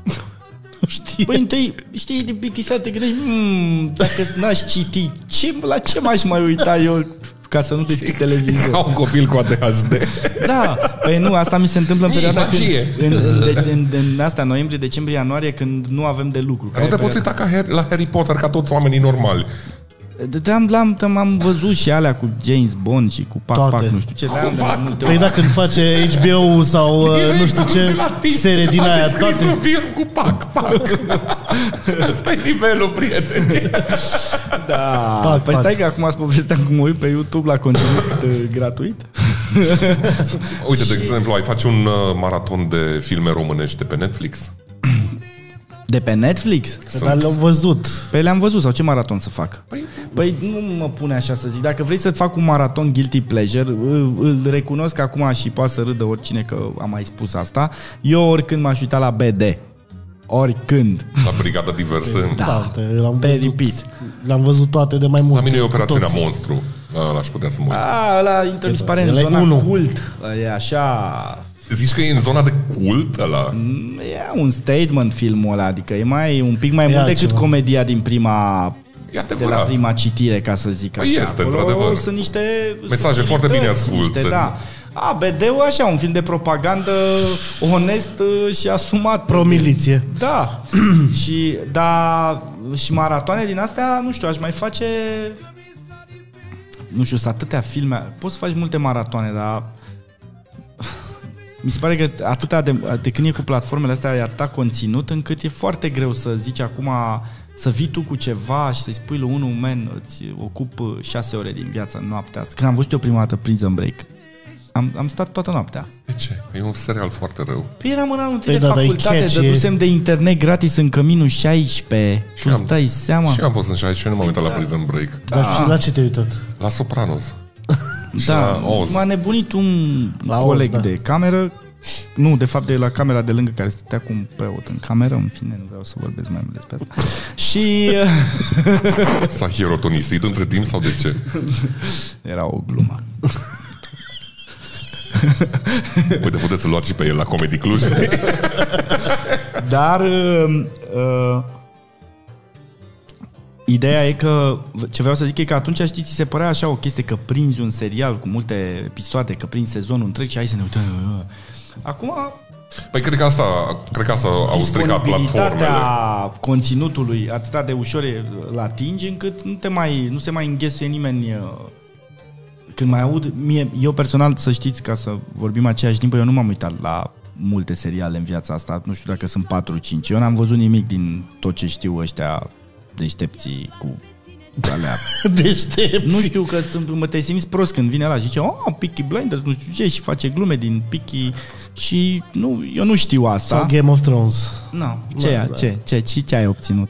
Nu știu. Păi întâi, știi, de plictiseală te gândești, hmm, dacă n-aș citi, ce, la ce m-aș mai uita eu ca să nu deschid televizor? *laughs* Ca un copil cu ADHD. Da, păi nu, asta mi se întâmplă în Ei, perioada când, magie. în, în, de, în, în, asta, noiembrie, decembrie, ianuarie, când nu avem de lucru. Nu Care te e poți uita ca Harry, la Harry Potter ca toți oamenii normali. Am, l-am, am văzut și alea cu James Bond și cu Pac Toate. Pac, nu știu ce. Le-am de mai multe Păi ori. dacă îmi face HBO sau *laughs* uh, nu știu ce serie din aia, Am toate. un film cu pac, pac. *laughs* *laughs* Asta e nivelul, prieteni. *laughs* Da. Pac, păi pac. stai că acum ați povesteam cum mă uit pe YouTube la conținut uh, gratuit. *laughs* Uite, de exemplu, ai face un uh, maraton de filme românești de pe Netflix? De pe Netflix? Dar le-am văzut. Păi le-am văzut, sau ce maraton să fac? Păi, Păi nu mă pune așa să zic. Dacă vrei să fac un maraton guilty pleasure, îl, îl recunosc acum și poate să râdă oricine că am mai spus asta. Eu oricând m-aș uita la BD. Oricând. la brigada diversă. Da. Da, te- l-am Pe văzut, repeat. l-am văzut toate de mai mult. La mine e operațiunea Monstru. Ăla aș putea să mă uit. A, ăla intră mi se pare în Ăla e zona unul. cult. E așa... Zici că e în zona de cult ăla? E un statement filmul ăla, adică e mai un pic mai E mult decât altceva. comedia din prima E de la adevărat. prima citire, ca să zic Păi așa. este, Acolo într-adevăr. Sunt niște Mesaje foarte bine subtilități, asculte. Niște, da. A, BD-ul așa, un film de propagandă onest uh, și asumat. Pro-miliție. Da. *clears throat* și, da, și maratoane din astea, nu știu, aș mai face nu știu, sunt atâtea filme, poți să faci multe maratoane, dar mi se pare că atâta de, de când e cu platformele astea e atâta conținut încât e foarte greu să zici acum să vii tu cu ceva și să-i spui lui unul, man, îți ocup uh, șase ore din viața în noaptea asta. Când am văzut eu prima dată Prison Break, am, am stat toată noaptea. De ce? E un serial foarte rău. Păi eram în anul întâi Păi de da, dar e facultate, catchy, dădusem de internet gratis în căminul 16. Și Tu am- îți dai seama? Și eu am fost în 16 nu m-am uitat la Prison Break. Dar și la ce te-ai uitat? La Sopranos. *laughs* Da, la Oz. m-a nebunit un La Oz, coleg da. de cameră, nu, de fapt de la camera de lângă care stătea cu un preot în cameră, în fine, nu vreau să vorbesc mai mult despre asta. *laughs* Și uh, S-a *laughs* hierotonisit între timp sau de ce? era o glumă. Uite, puteți să luați și pe el la Comedy Cluj. *laughs* Dar uh, uh, ideea e că, ce vreau să zic e că atunci, știi, ți se părea așa o chestie că prinzi un serial cu multe episoade, că prinzi sezonul întreg și hai să ne uităm. Acum, Păi cred că asta, cred că asta au stricat disponibilitatea platformele. conținutului atât de ușor e- îl atingi încât nu, te mai, nu se mai înghesuie nimeni uh, când mai aud, mie, eu personal, să știți, ca să vorbim aceeași limbă, eu nu m-am uitat la multe seriale în viața asta, nu știu dacă sunt 4-5, eu n-am văzut nimic din tot ce știu ăștia deștepții cu alea. *laughs* Deștept. Nu știu că sunt, mă te simți prost când vine la și zice, oh, Peaky Blinders, nu știu ce, și face glume din Peaky și nu, eu nu știu asta. Sau Game of Thrones. Nu, ce, Da, da, da. ce, ce, ce, ce ai obținut?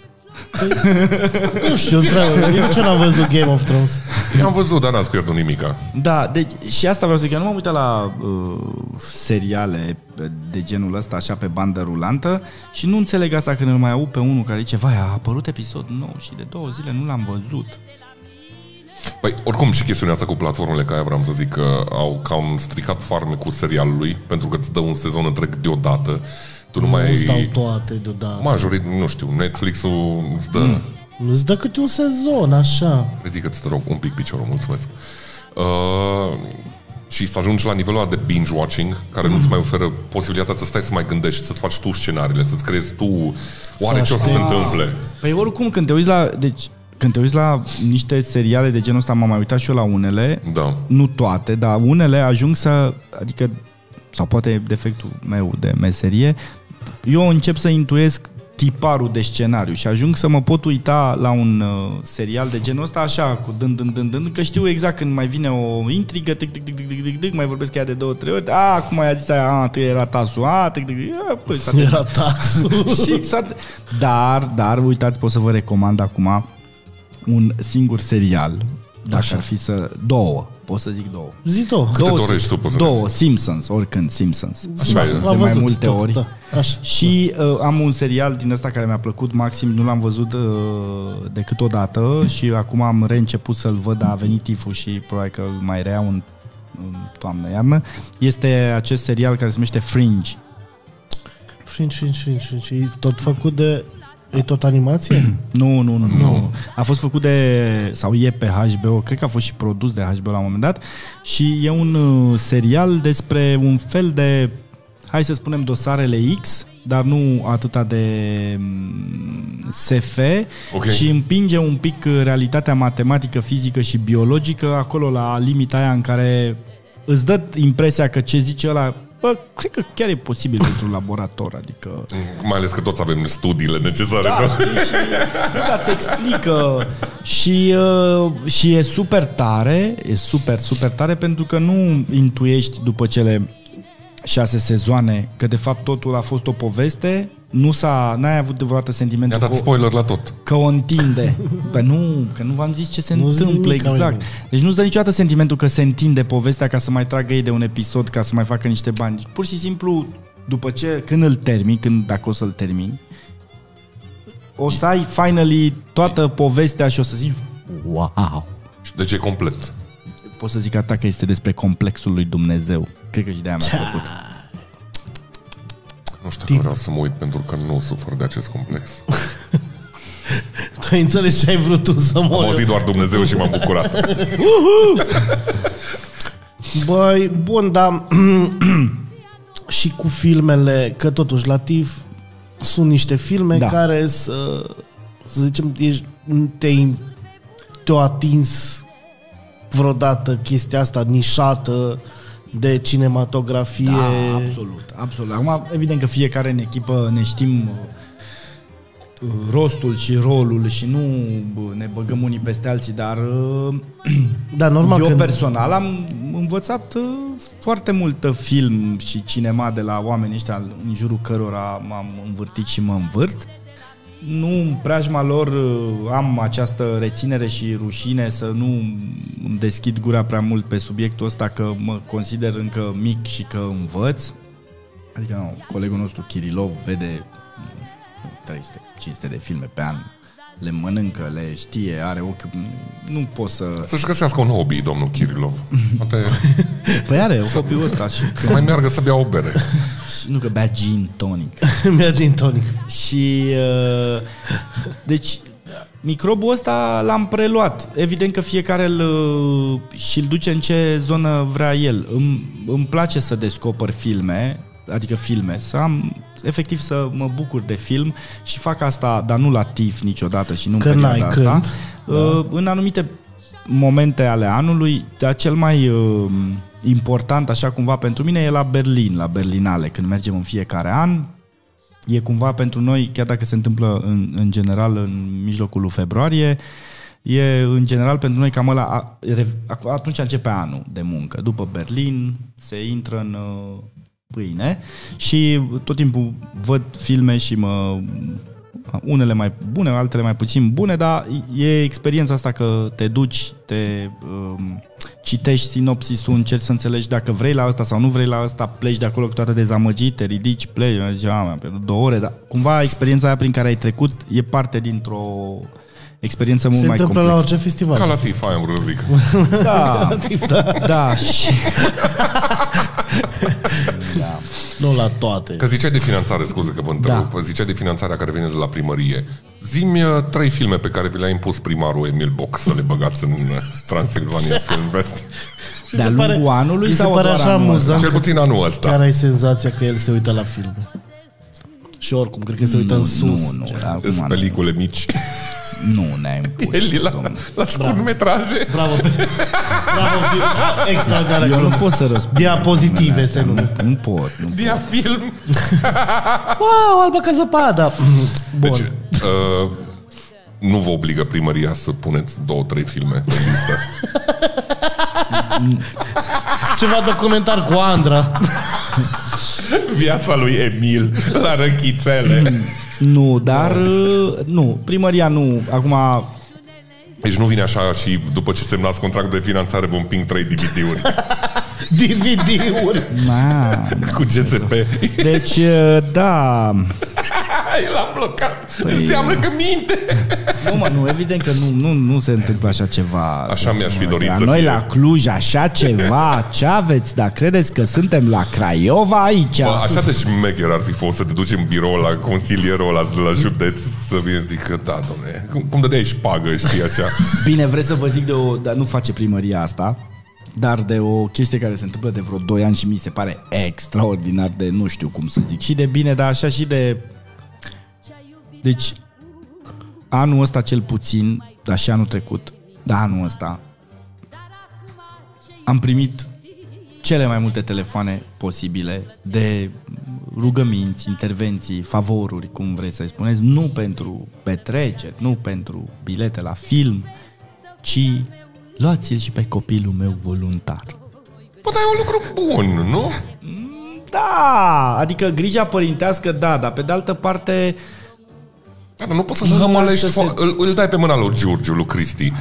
Nu știu, întreabă. Eu nici eu n-am văzut Game of Thrones. *laughs* *laughs* Am văzut, dar n-ați pierdut nimica. Da, deci și asta vreau să zic, eu nu m-am uitat la uh, seriale de genul ăsta așa pe bandă rulantă și nu înțeleg asta când îl mai aud pe unul care zice, vai, a apărut episod nou și de două zile nu l-am văzut. Păi, oricum și chestiunea asta cu platformele, ca aia vreau să zic că au cam stricat farmecul serialului, pentru că îți dă un sezon întreg deodată. Tu nu, Nu mai îți dau ai... toate deodată. Majorit, nu știu, Netflix-ul îți dă... Mm. Îți dă câte un sezon, așa. Ridică-ți, te rog, un pic piciorul, mulțumesc. Uh, și să ajungi la nivelul ăla de binge-watching, care nu-ți mai oferă posibilitatea să stai să mai gândești, să-ți faci tu scenariile, să-ți creezi tu oare ce o să se aștepți. întâmple. Păi oricum, când te uiți la, deci, când te uiți la niște seriale de genul ăsta, m-am mai uitat și eu la unele, Da. nu toate, dar unele ajung să, adică, sau poate e defectul meu de meserie, eu încep să intuiesc tiparul de scenariu și ajung să mă pot uita la un uh, serial de genul ăsta așa, cu dând, dând, dând, dând, că știu exact când mai vine o intrigă, tic, tic, tic, tic, tic, tic, tic, mai vorbesc ea de două, trei ori, a, acum ai zis aia, a, tu era tasul, a, tic, tic, tic, a, păi, s-a terminat. Era taxul. *laughs* și s-a... Dar, dar, uitați, pot să vă recomand acum un singur serial, dacă Așa. ar fi să... Două, pot să zic două. Zi tu. Câte două, dorești tu, poți să Două, Simpsons, oricând Simpsons. Așa e. de L-am mai văzut multe tot, ori. Da. Așa. Și uh, am un serial din ăsta care mi-a plăcut maxim, nu l-am văzut uh, decât o dată și acum am reînceput să-l văd, dar a venit tiful și probabil că îl mai reiau în, în toamnă-iarnă. Este acest serial care se numește Fringe. Fringe, fringe, fringe, fringe. E tot făcut de... E tot animație? *clears throat* Nu, nu, nu, nu. A fost făcut de, sau e pe HBO, cred că a fost și produs de HBO la un moment dat și e un uh, serial despre un fel de, hai să spunem, dosarele X, dar nu atâta de mm, SF, Ok. și împinge un pic uh, realitatea matematică, fizică și biologică acolo la limita aia în care îți dă impresia că ce zice ăla, bă, cred că chiar e posibil pentru laborator, adică... Mai ales că toți avem studiile necesare. Da, Da, știi, și nu, dar îți explică și, uh, și e super tare, e super, super tare pentru că nu intuiești după cele șase sezoane că de fapt totul a fost o poveste, nu s-a, n-ai avut vreodată sentimentul Mi-a dat că, spoiler la tot. că o întinde. *laughs* Păi nu, că nu v-am zis ce se Nu zic întâmplă nimic, exact. Aurelian. Deci nu-ți dă niciodată sentimentul că se întinde povestea ca să mai tragă ei de un episod, ca să mai facă niște bani. Pur și simplu, după ce, când îl termin, când, dacă o să-l termin, o să ai finally toată povestea și o să zici wow. Și Deci e complet. Pot să zic atât că este despre complexul lui Dumnezeu. Cred că și de-aia mi-a plăcut. Nu știu dacă vreau să mă uit pentru că nu sufăr de acest complex. *laughs* Tu ai înțeles ce ai vrut tu să Am mori. auzit doar Dumnezeu și m-am bucurat. *laughs* Băi, bun, dar *clears throat* și cu filmele, că totuși la TIF sunt niște filme Da. care să, să zicem, ești, te-ai, te-au atins vreodată chestia asta nișată de cinematografie. Da, absolut, absolut. Acum, evident că fiecare în echipă ne știm uh, rostul și rolul și nu bă, ne băgăm unii peste alții, dar uh, Da, normal eu că personal am învățat uh, foarte mult uh, film și cinema de la oamenii ăștia în jurul cărora m-am învârtit și mă învârt nu în preajma lor uh, am această reținere și rușine să nu îmi deschid gura prea mult pe subiectul ăsta că mă consider încă mic și că învăț. Adică nu, colegul nostru Kirilov vede nu știu, 300-500 de filme pe an le mănâncă, le știe, are ochi... Nu pot să... Să-și găsească un hobby, domnul Kirilov. Poate *laughs* Păi are hobby-ul ăsta și... să mai meargă să bea o bere. *laughs* și nu că bea gin tonic. *laughs* Merge în tonic. Și uh, deci microbul ăsta l-am preluat. Evident că fiecare îl, uh, și-l duce în ce zonă vrea el. Îmi, îmi place să descoper filme, adică filme, să am efectiv să mă bucur de film și fac asta, dar nu la TIF niciodată și nu Că în perioada n-ai asta. când. Uh, În anumite momente ale anului, dar cel mai uh, important, așa cumva pentru mine, e la Berlin, la Berlinale, când mergem în fiecare an. E cumva pentru noi, chiar dacă se întâmplă în, în general în mijlocul lui februarie, e în general pentru noi cam ăla, a- re- atunci începe anul de muncă. După Berlin se intră în uh, pâine și tot timpul văd filme și mă unele mai bune, altele mai puțin bune, dar e experiența asta că te duci, te um, citești sinopsisul, încerci să înțelegi dacă vrei la asta sau nu vrei la asta, pleci de acolo cu toate dezamăgit, te ridici, pleci, zici, "A, mi-am pierdut două ore, dar cumva experiența aia prin care ai trecut e parte dintr-o experiență mult Se mai întâmplă la complexă. orice festival. Ca la TIF, aia am vrut să zic. Da, *laughs* da, și... *laughs* *laughs* da. Nu la toate. Că ziceai de finanțare, scuze că vă întrerup, da. ziceai de finanțarea care vine de la primărie. Zimi uh, trei filme pe care vi le-a impus primarul Emil Boc să le băgați în uh, Transilvania *laughs* Film Fest. De-a se pare- lungul anului mi se sau pare doar așa anul ăsta? amuzant Cel că puțin anul ăsta. chiar ai senzația că el se uită la filme. Și oricum, cred că se uită în sus. Nu, nu, Gen. acum Sunt nu. pelicule mici. *laughs* Nu ne-ai *laughs* impus. El e la, domnule. la scurtmetraje. Bravo, bravo, extraordinar. Eu nu pot să răspund. Diapozitive se nu, nume. nu pot. Nu. Diafilm. *laughs* Wow, albă ca zăpada. Bun. Deci, uh, nu vă obligă primăria să puneți două, trei filme pe listă. *laughs* Ceva documentar cu Andra. Viața lui Emil la răchițele. Nu, dar uh, nu, primăria nu. Acum, Deci nu vine așa și după ce semnați contract de finanțare vom ping trei DVD-uri *laughs* DVD-uri. na, cu GSP. deci, uh, da. L-am blocat. Păi... Înseamnă că minte. Nu, mă, nu, evident că nu, nu, nu se întâmplă așa ceva. Așa mi-aș fi dorit la să noi fie. la Cluj, așa ceva, ce aveți? Dar credeți că suntem la Craiova aici? Bă, așa de șmecher ar fi fost să te duci în birou la consilierul ăla de la județ să vii să zic că da, domne, cum, cum dădeai șpagă, știi, așa. Bine, vreți să vă zic de o... Dar nu face primăria asta, dar de o chestie care se întâmplă de vreo 2 ani și mi se pare extraordinar de nu știu cum să zic. Și de bine, dar așa și de... Deci, anul ăsta cel puțin, dar și anul trecut, dar anul ăsta, am primit cele mai multe telefoane posibile de rugăminți, intervenții, favoruri, cum vreți să-i spuneți, nu pentru petreceri, nu pentru bilete la film, ci luați-l și pe copilul meu voluntar. Bă, dar e un lucru bun, nu? Da, adică grija părintească, da, dar pe de altă parte, Da, dar nu poți să-l Nu hămălești, lasă să fo- îl, îl dai pe mâna lui Giurgiu, lui Cristi.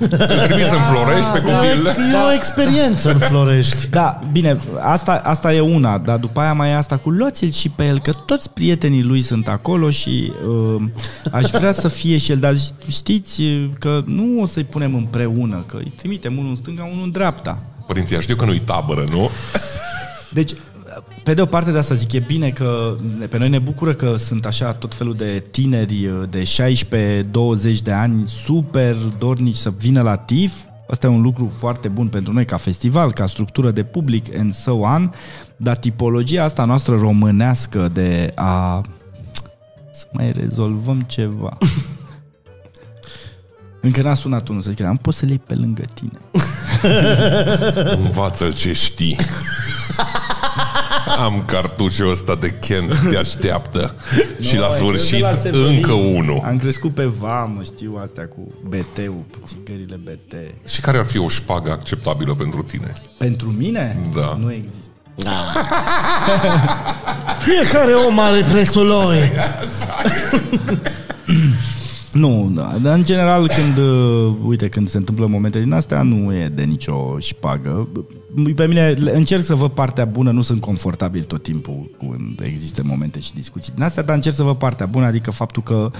Îl trimiți în Florești pe copil. E o experiență în Florești. Da, bine, asta, asta e una, dar după aia mai e asta cu luați-l și pe el, că toți prietenii lui sunt acolo și uh, aș vrea să fie și el, dar știți că nu o să-i punem împreună, că îi trimitem unul în stânga, unul în dreapta. Părinții, știu că nu-i tabără, nu? Deci, pe de o parte de asta zic, e bine că pe noi ne bucură că sunt așa tot felul de tineri de 16-20 de ani super dornici să vină la TIF. Asta e un lucru foarte bun pentru noi ca festival, ca structură de public and so on, dar tipologia asta noastră românească de a să mai rezolvăm ceva. *laughs* Încă n-a sunat unul să zică, am pot să le iei pe lângă tine. *laughs* Învață-l ce știi. *laughs* Am cartușul ăsta de Kent, te așteaptă. *laughs* și la No, sfârșit eu de la Severin încă unul. Am crescut pe vamă, știu astea cu BT-ul, țigările BT. Și care ar fi o șpagă acceptabilă pentru tine? Pentru mine? Da. Nu există. *laughs* Fiecare om are prețul lui. *laughs* Nu, da, dar în general când, uh, uite, când se întâmplă momente din astea, nu e de nicio șpagă. Pe mine încerc să văd partea bună, nu sunt confortabil tot timpul când există momente și discuții din astea, dar încerc să văd partea bună, adică faptul că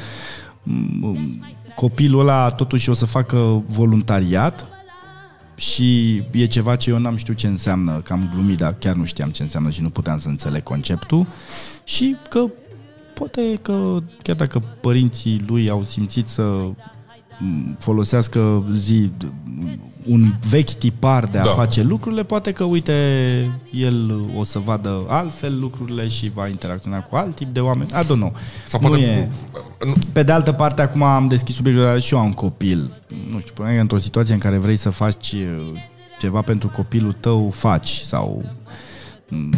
mm, copilul ăla totuși o să facă voluntariat și e ceva ce eu n-am știut ce înseamnă, că am glumit, dar chiar nu știam ce înseamnă și nu puteam să înțeleg conceptul și că poate că chiar dacă părinții lui au simțit să folosească zi, un vechi tipar de a Da. face lucrurile, poate că, uite, el o să vadă altfel lucrurile și va interacționa cu alt tip de oameni. I don't know. Sau nu poate... e... Nu, Pe de altă parte, acum am deschis subiectul, dar și eu am copil. Nu știu, până într-o situație în care vrei să faci uh, ceva pentru copilul tău, faci sau mm,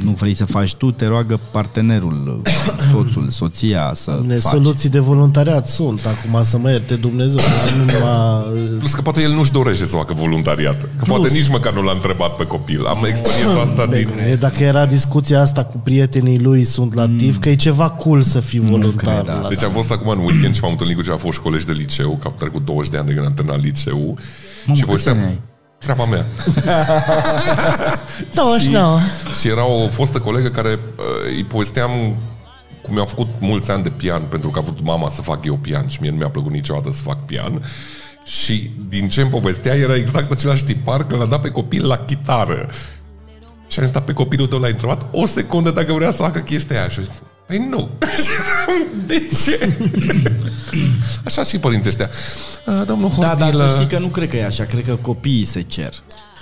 nu vrei să faci tu, te roagă partenerul, uh, soțul, soția să Ne faci. soluții de voluntariat sunt acum să mă ierte Dumnezeu. dar Nu numai, plus că poate el nu-și dorește să facă voluntariat. Că poate nici măcar nu l-a întrebat pe copil. Am experiența asta din... Bine, dacă era discuția asta cu prietenii lui sunt la TIF, că e ceva cool să fii voluntar. cred, da. la- Deci am fost acum în weekend și m-am întâlnit cu ceva foști colegi de liceu, că au trecut 20 de ani de când am terminat liceu. și câți ani ai? povesteam treaba mea. *laughs* 29. Și era o fostă colegă care uh, îi povesteam cum mi-au făcut mulți ani de pian pentru că a vrut mama să fac eu pian și mie nu mi-a plăcut niciodată să fac pian. Și din ce îmi povestea era exact același tipar că l-a dat pe copil la chitară. Și am stat pe copilul tău, l-a întrebat o secundă dacă vrea să facă chestia aia. Și a zis, păi nu. *laughs* Și eram, de ce? *clears throat* Așa și părinții ăștia. "A, Domnul Da, Hordilă... dar să știi că nu cred că e așa, cred că copiii se cer.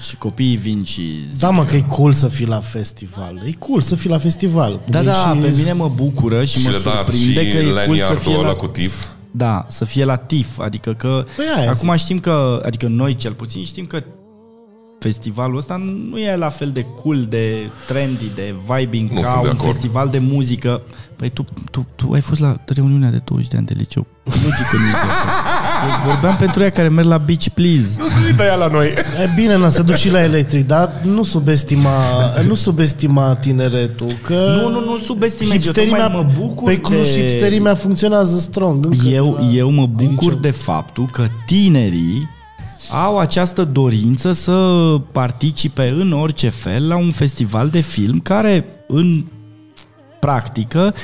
Și copiii vin și zic, Da, mă, că e cool să fii la festival. E cool să fii la festival. Da, Cum e da, și- pe mine mă bucură și, și mă le dat surprinde și că e cool să laniardul fie ăla la... cu tif. Da, să fie la TIF, adică că Păi aia acum știm că, adică noi cel puțin știm că festivalul ăsta nu e la fel de cool, de trendy, de vibing Nu ca sunt de un acord. festival de muzică. Păi tu, tu, tu ai fost la reuniunea de 20 de ani de liceu. Logic că nu e de acord. Eu Vorbeam pentru ea care merg la Beach Please. Nu se uită ea la noi. E bine, na, se duc și la electric, dar nu subestima, nu subestima tineretul, că Nu, nu, nu subestimez, eu tocmai hipsterimea, mă bucur Pe Cluj de- hipsterimea funcționează strong. încă Eu, de la- eu mă bucur liceu. de faptul că tinerii au această dorință să participe în orice fel la un festival de film care în practică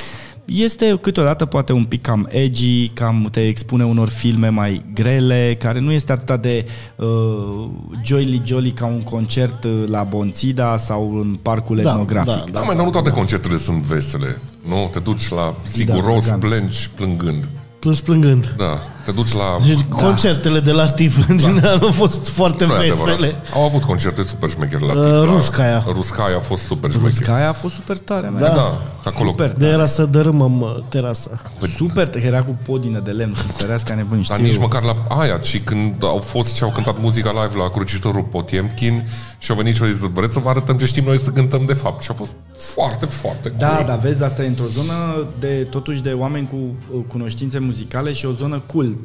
este câteodată poate un pic cam edgy, cam te expune unor filme mai grele, care nu este atât de uh, jolly jolly ca un concert uh, la Bonțida sau în parcul Da, etnografic. da, Da, mai, dar nu toate concertele sunt vesele. Nu? Te duci la siguros, Dragan. plângi plângând. Plâns plângând. Da, te duci la... Deci concertele de la TIF, în general, au fost foarte Nu e adevărat. vesele. Au avut concerte super șmechere la Uh, TIF, la- Ruscaia. Ruscaia a fost super șmecher. Ruscaia a fost super tare, Da. da. Da, acolo. Super De era să dărâmăm uh, terasa. Super, că era cu podină de lemn și sărească ca nebun, știu. Dar nici măcar la aia, ci când au fost și au cântat muzica live la Cruciștorul Potiemkin și au venit și au zis, vreți să vă arătăm ce știm noi să cântăm de fapt. Și a fost foarte, foarte cool. Da, dar vezi, asta e într-o zonă de, totuși, de oameni cu uh, cunoștințe muzicale și o zonă cult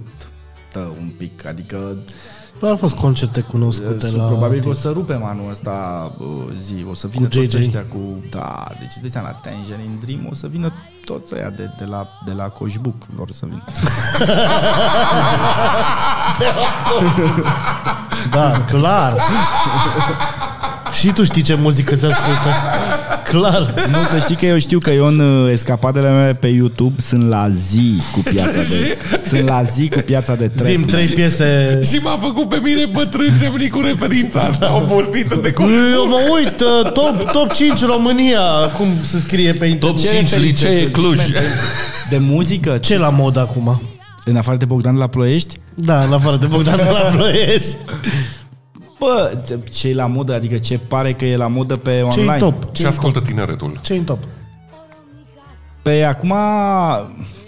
un pic, adică Dar au fost concerte cunoscute uh, la... probabil că o să rupem anul ăsta uh, zi, o să vină Cu toți JJ. ăștia cu, da, deci îți dai seama, la Tangerine Dream o să vină toți ăia de, de, la, de la Coșbuc vor să vină. Da, clar. și tu știi ce muzică se ascultă. Clar. Nu, să știi că eu știu că eu în uh, escapadele mele pe YouTube sunt la zi cu piața de... *laughs* sunt la zi cu piața de trep. Zim trei piese... Și m-a făcut pe mine bătrân ce veni cu referința asta obosită de cum. Eu mă uit, uh, top, top 5 România, cum se scrie pe internet. Top Ce 5 referințe licee să Cluj. zic, man, De muzică? Ce la mod acum? În afară de Bogdan la Ploiești? Da, în afară de Bogdan de la Ploiești. *laughs* Bă, ce e la modă? Adică ce pare că e la modă pe ce online? e top? Ce ce ascultă tineretul? ce în top? Pe acum,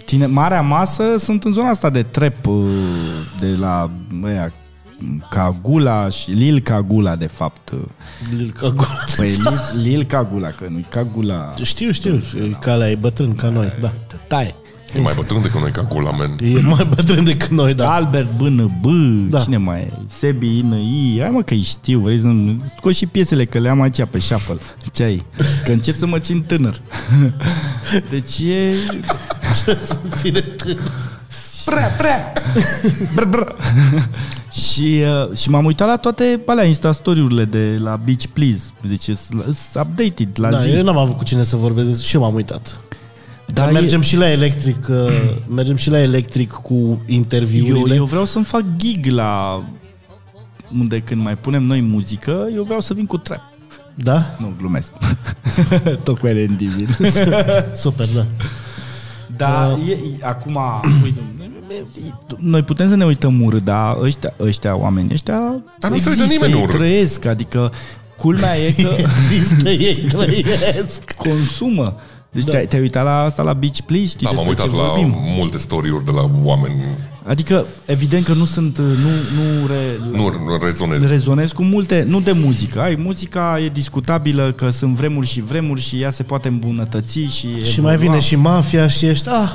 tine, marea masă sunt în zona asta de trap, uh, de la ăia, Cagula și Lil Cagula, de fapt. Lil Cagula. Păi Lil, Lil Cagula, că nu-i Cagula. Știu, știu, calea e bătrân ca noi, da. Tai. E mai bătrân decât noi ca gula, man. E mai bătrân decât noi, da. Albert Bână B, Da. cine mai e? Sebi Ină I, hai mă că îi știu, vrei să scot și piesele, că le-am aici pe shuffle. Ce ai? Că încep să mă țin tânăr. *laughs* Deci e... Să ține tânăr. Prea, prea. Brr, brr. și, uh, și m-am uitat la toate alea Insta-story-urile de la Beach Please. Deci sunt updated la Da, zi. eu n-am avut cu cine să vorbesc și eu m-am uitat. Dar Dar mergem e- și la electric, uh, *clears throat* mergem și la electric cu eu, interviurile. eu vreau să-mi fac gig la unde când mai punem noi muzică, eu vreau să vin cu trap. Da? Nu, glumesc. *laughs* Tot cu LND *laughs* Super, da. Dar e, e, acum, uite, noi putem să ne uităm urât, dar ăștia, ăștia oameni ăștia Dar nu se uită există, nimeni ei urât. trăiesc, adică culmea e că *laughs* Există, ei trăiesc. consumă. Deci te-ai, te-ai uitat la asta la Beach Please, știi Da, m-am despre uitat ce la vorbim? multe story-uri de la oameni. Adică, evident că nu sunt, nu, nu re, Nu rezonez. rezonez cu multe, nu de muzică. Ai, muzica e discutabilă că sunt vremuri și vremuri și ea se poate îmbunătăți și Și evolua. mai vine și mafia și ești, ah,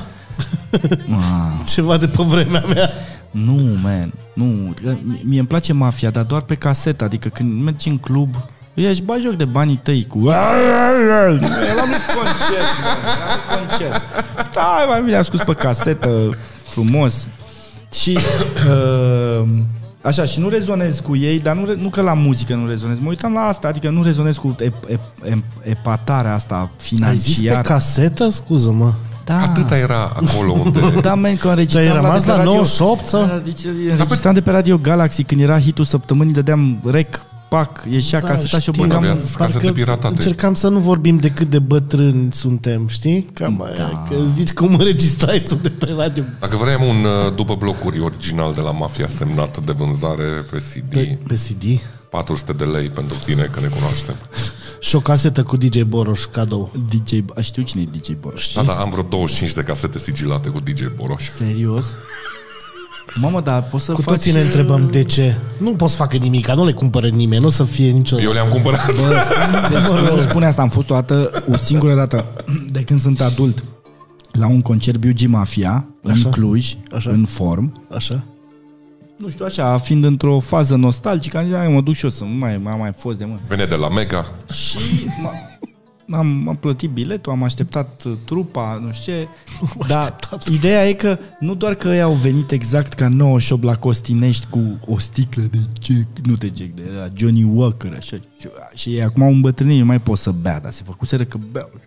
Ah, *laughs* ceva de pe vremea mea. nu, man, nu. Că Mie îmi place mafia, dar doar pe casetă. Adică când mergi în club, îi aș bagi joc de banii tăi cu... Eram în concert, man, eram în concert. Da, mai bine ascult pe casetă, frumos. Și... Uh, Așa, și nu rezonez cu ei, dar nu, re- nu că la muzică nu rezonez. Mă uitam la asta, adică nu rezonez cu ep, ep, ep, epatarea asta Ai zis pe financiară. casetă? Scuză-mă. Da. Atâta era acolo unde... *laughs* Da, men, că înregistram Ți-ai rămas de pe la radio- 98 sau? Da, Deci înregistram de pe Radio Galaxy când era hitul săptămânii, dădeam rec, pac, ieșea Da, caseta și o știu. băgam în... Aveați casete piratate. încercam să nu vorbim de cât de bătrâni suntem, știi? Cam aia, Da. că zici cum înregistrai tu de pe radio. Dacă vrem un uh, după blocuri original de la Mafia semnat de vânzare pe CD, Pe, pe CD. 400 de lei pentru tine că ne cunoaștem. Și o casetă cu DJ Boroș cadou. DJ, a, știu cine e DJ Boroș. Da, da, am vreo 25 de casete sigilate cu DJ Boroș. Serios? Mamă, dar poți să Cu faci... toții ne întrebăm de ce. Nu pot să facă nimic, nu le cumpără nimeni, nu o să fie nicio... Eu le-am cumpărat. Deci, nu *laughs* spune asta, am fost o dată, o singură dată, de când sunt adult, la un concert BUG Mafia, în Așa. Cluj, Așa. în form. Așa? Nu știu, așa, fiind într-o fază nostalgică, am zis, hai, mă duc și eu să nu mai, mai, mai fost de mână. Vine de la Mega. Și m- am, am plătit biletul, am așteptat uh, trupa, nu știu ce. *laughs* Dar ideea e că nu doar că ei au venit exact ca 98 la Costinești cu o sticlă de Jack, nu de Jack, de la Johnny Walker, așa. Și, și ei acum au îmbătrânit, nu mai pot să bea, dar se făcuseră că beau. *laughs*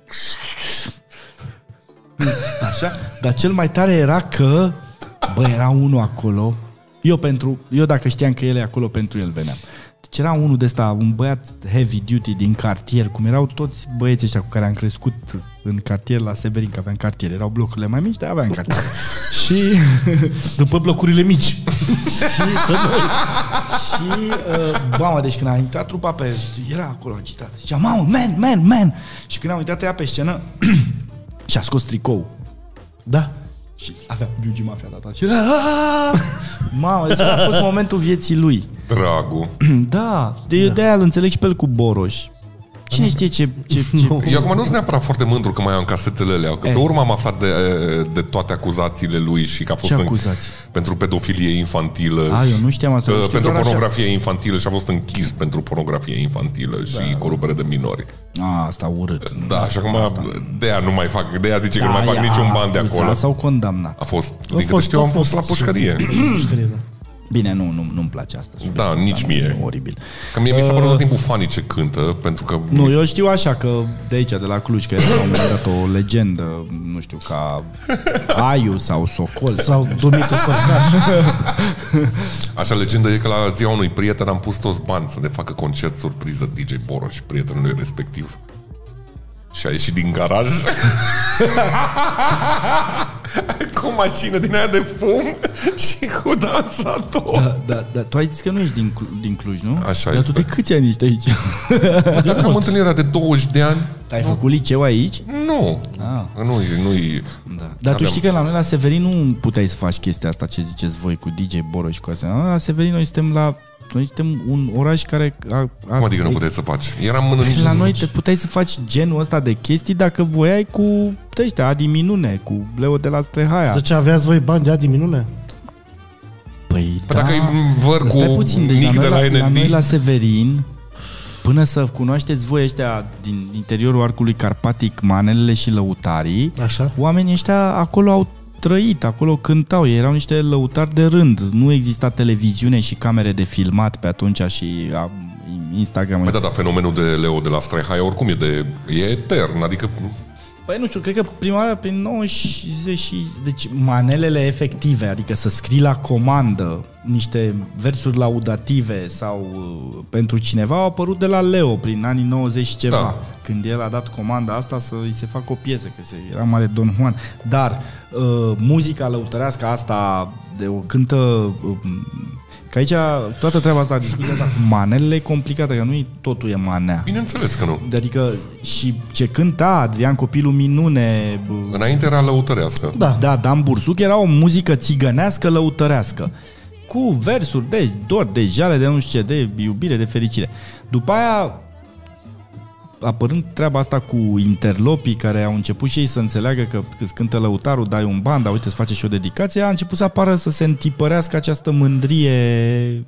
Așa? Dar cel mai tare era că, bă, era unul acolo, eu pentru, eu dacă știam că el e acolo, pentru el veneam. Deci era unul de ăsta, un băiat heavy duty din cartier, cum erau toți băieții ăștia cu care am crescut în cartier la Severin, că aveam cartier. Erau blocurile mai mici, dar aveam cartier. *laughs* și, După blocurile mici. *laughs* și, și uh, mamă, deci când a intrat trupa pe, era acolo agitat. Zicea, mamă, man, man, man. Și când a uitat ea pe scenă, *clears throat* și-a scos tricou. Da. Și avea Biugi Mafia dat și era "Aaah!" Mamă, deci a fost momentul vieții lui. Dragul. *clears throat* Da, de, eu de-aia îl înțeleg și pe el cu Boroș. Cine știe ce... ce, *laughs* ce Eu acum nu sunt neapărat foarte mândru că mai am casetele alea, că Eh. pe urmă am aflat de, de toate acuzațiile lui și că a fost Ce în- acuzații? pentru pedofilie infantilă. A, eu nu știam asta, Uh, eu știu pentru doar așa. pornografie infantilă și a fost închis pentru pornografie infantilă și corupere de minori. A, asta urât. Da, și acum de aia nu mai fac, de aia zice că nu mai fac Aia, niciun ban de acuzat acolo. Sau condamnat. A fost, din câte fost- știu, a am fost fost la pușcărie. *clears throat* Pușcărie, da. Bine, nu, nu, nu-mi place asta. Da, nici nu, mie. E oribil. Că mie mi s-a părut tot timpul funny ce cântă, pentru că... Nu, eu știu așa că de aici, de la Cluj, că era la un moment dat o legendă, nu știu, ca Aiu sau Socol. Sau Dumitru Fărcaș. *laughs* Așa legendă e că la ziua unui prieten am pus toți bani să ne facă concert surpriză DJ Boroș, prietenului respectiv. Și a ieșit din garaj *laughs* cu o mașină din aia de fum *laughs* și cu dansator. Da, da, da, tu ai zis că nu ești din, Clu- din Cluj, nu? Așa Dar este. tu de câți ani ești aici? Dacă am întâlnirea de 20 de ani, Ai făcut liceu aici? nu. Ah. Nu, nu e... Da. Dar tu Aveam- știi că la noi la Severin nu puteai să faci chestia asta ce ziceți voi cu DJ Boroș și cu asta. La Severin noi suntem la noi suntem un oraș care a, a, Cum adică nu puteai să faci? Eram în Păi la noi te puteai să faci genul ăsta de chestii dacă voiai cu de ăștia, Adi Minune, cu Leo de la Strehaia. De ce aveați voi bani de Adi Minune? Păi, Păi dacă îi văr cu Stai puțin, deci la Nic de noi, la la, la NND, noi la Severin, până să cunoașteți voi ăștia din interiorul arcului carpatic, manelele și lăutarii, Așa. oamenii ăștia acolo au trăit, acolo cântau, ei erau niște lăutari de rând. Nu exista televiziune și camere de filmat pe atunci și a, Instagram. Mai da, dar fenomenul de Leo de la Straihaia oricum e, de, e etern, adică Păi nu știu, cred că prima oară prin 90 și... Deci manelele efective, adică să scrii la comandă niște versuri laudative sau uh, pentru cineva au apărut de la Leo prin anii 90 și ceva. Da. Când el a dat comanda asta să îi se facă o piesă, că se, era mare Don Juan. Dar uh, muzica lăutărească asta de o cântă... Uh, Că aici toată treaba asta, discuția asta cu manelele e complicată, că nu totul e manea. bineînțeles că nu. Adică și ce cânta Adrian Copilul Minune, bă, Înainte era lăutărească. Da. da, Dan Bursuc era o muzică țigănească lăutărească. Cu versuri de dor, de jale, de nu știu ce, de iubire, de fericire. După aia, apărând treaba asta cu interlopii care au început și ei să înțeleagă că când cântă lăutarul, dai un ban, dar uite, îți face și o dedicație, a început să apară să se întipărească această mândrie,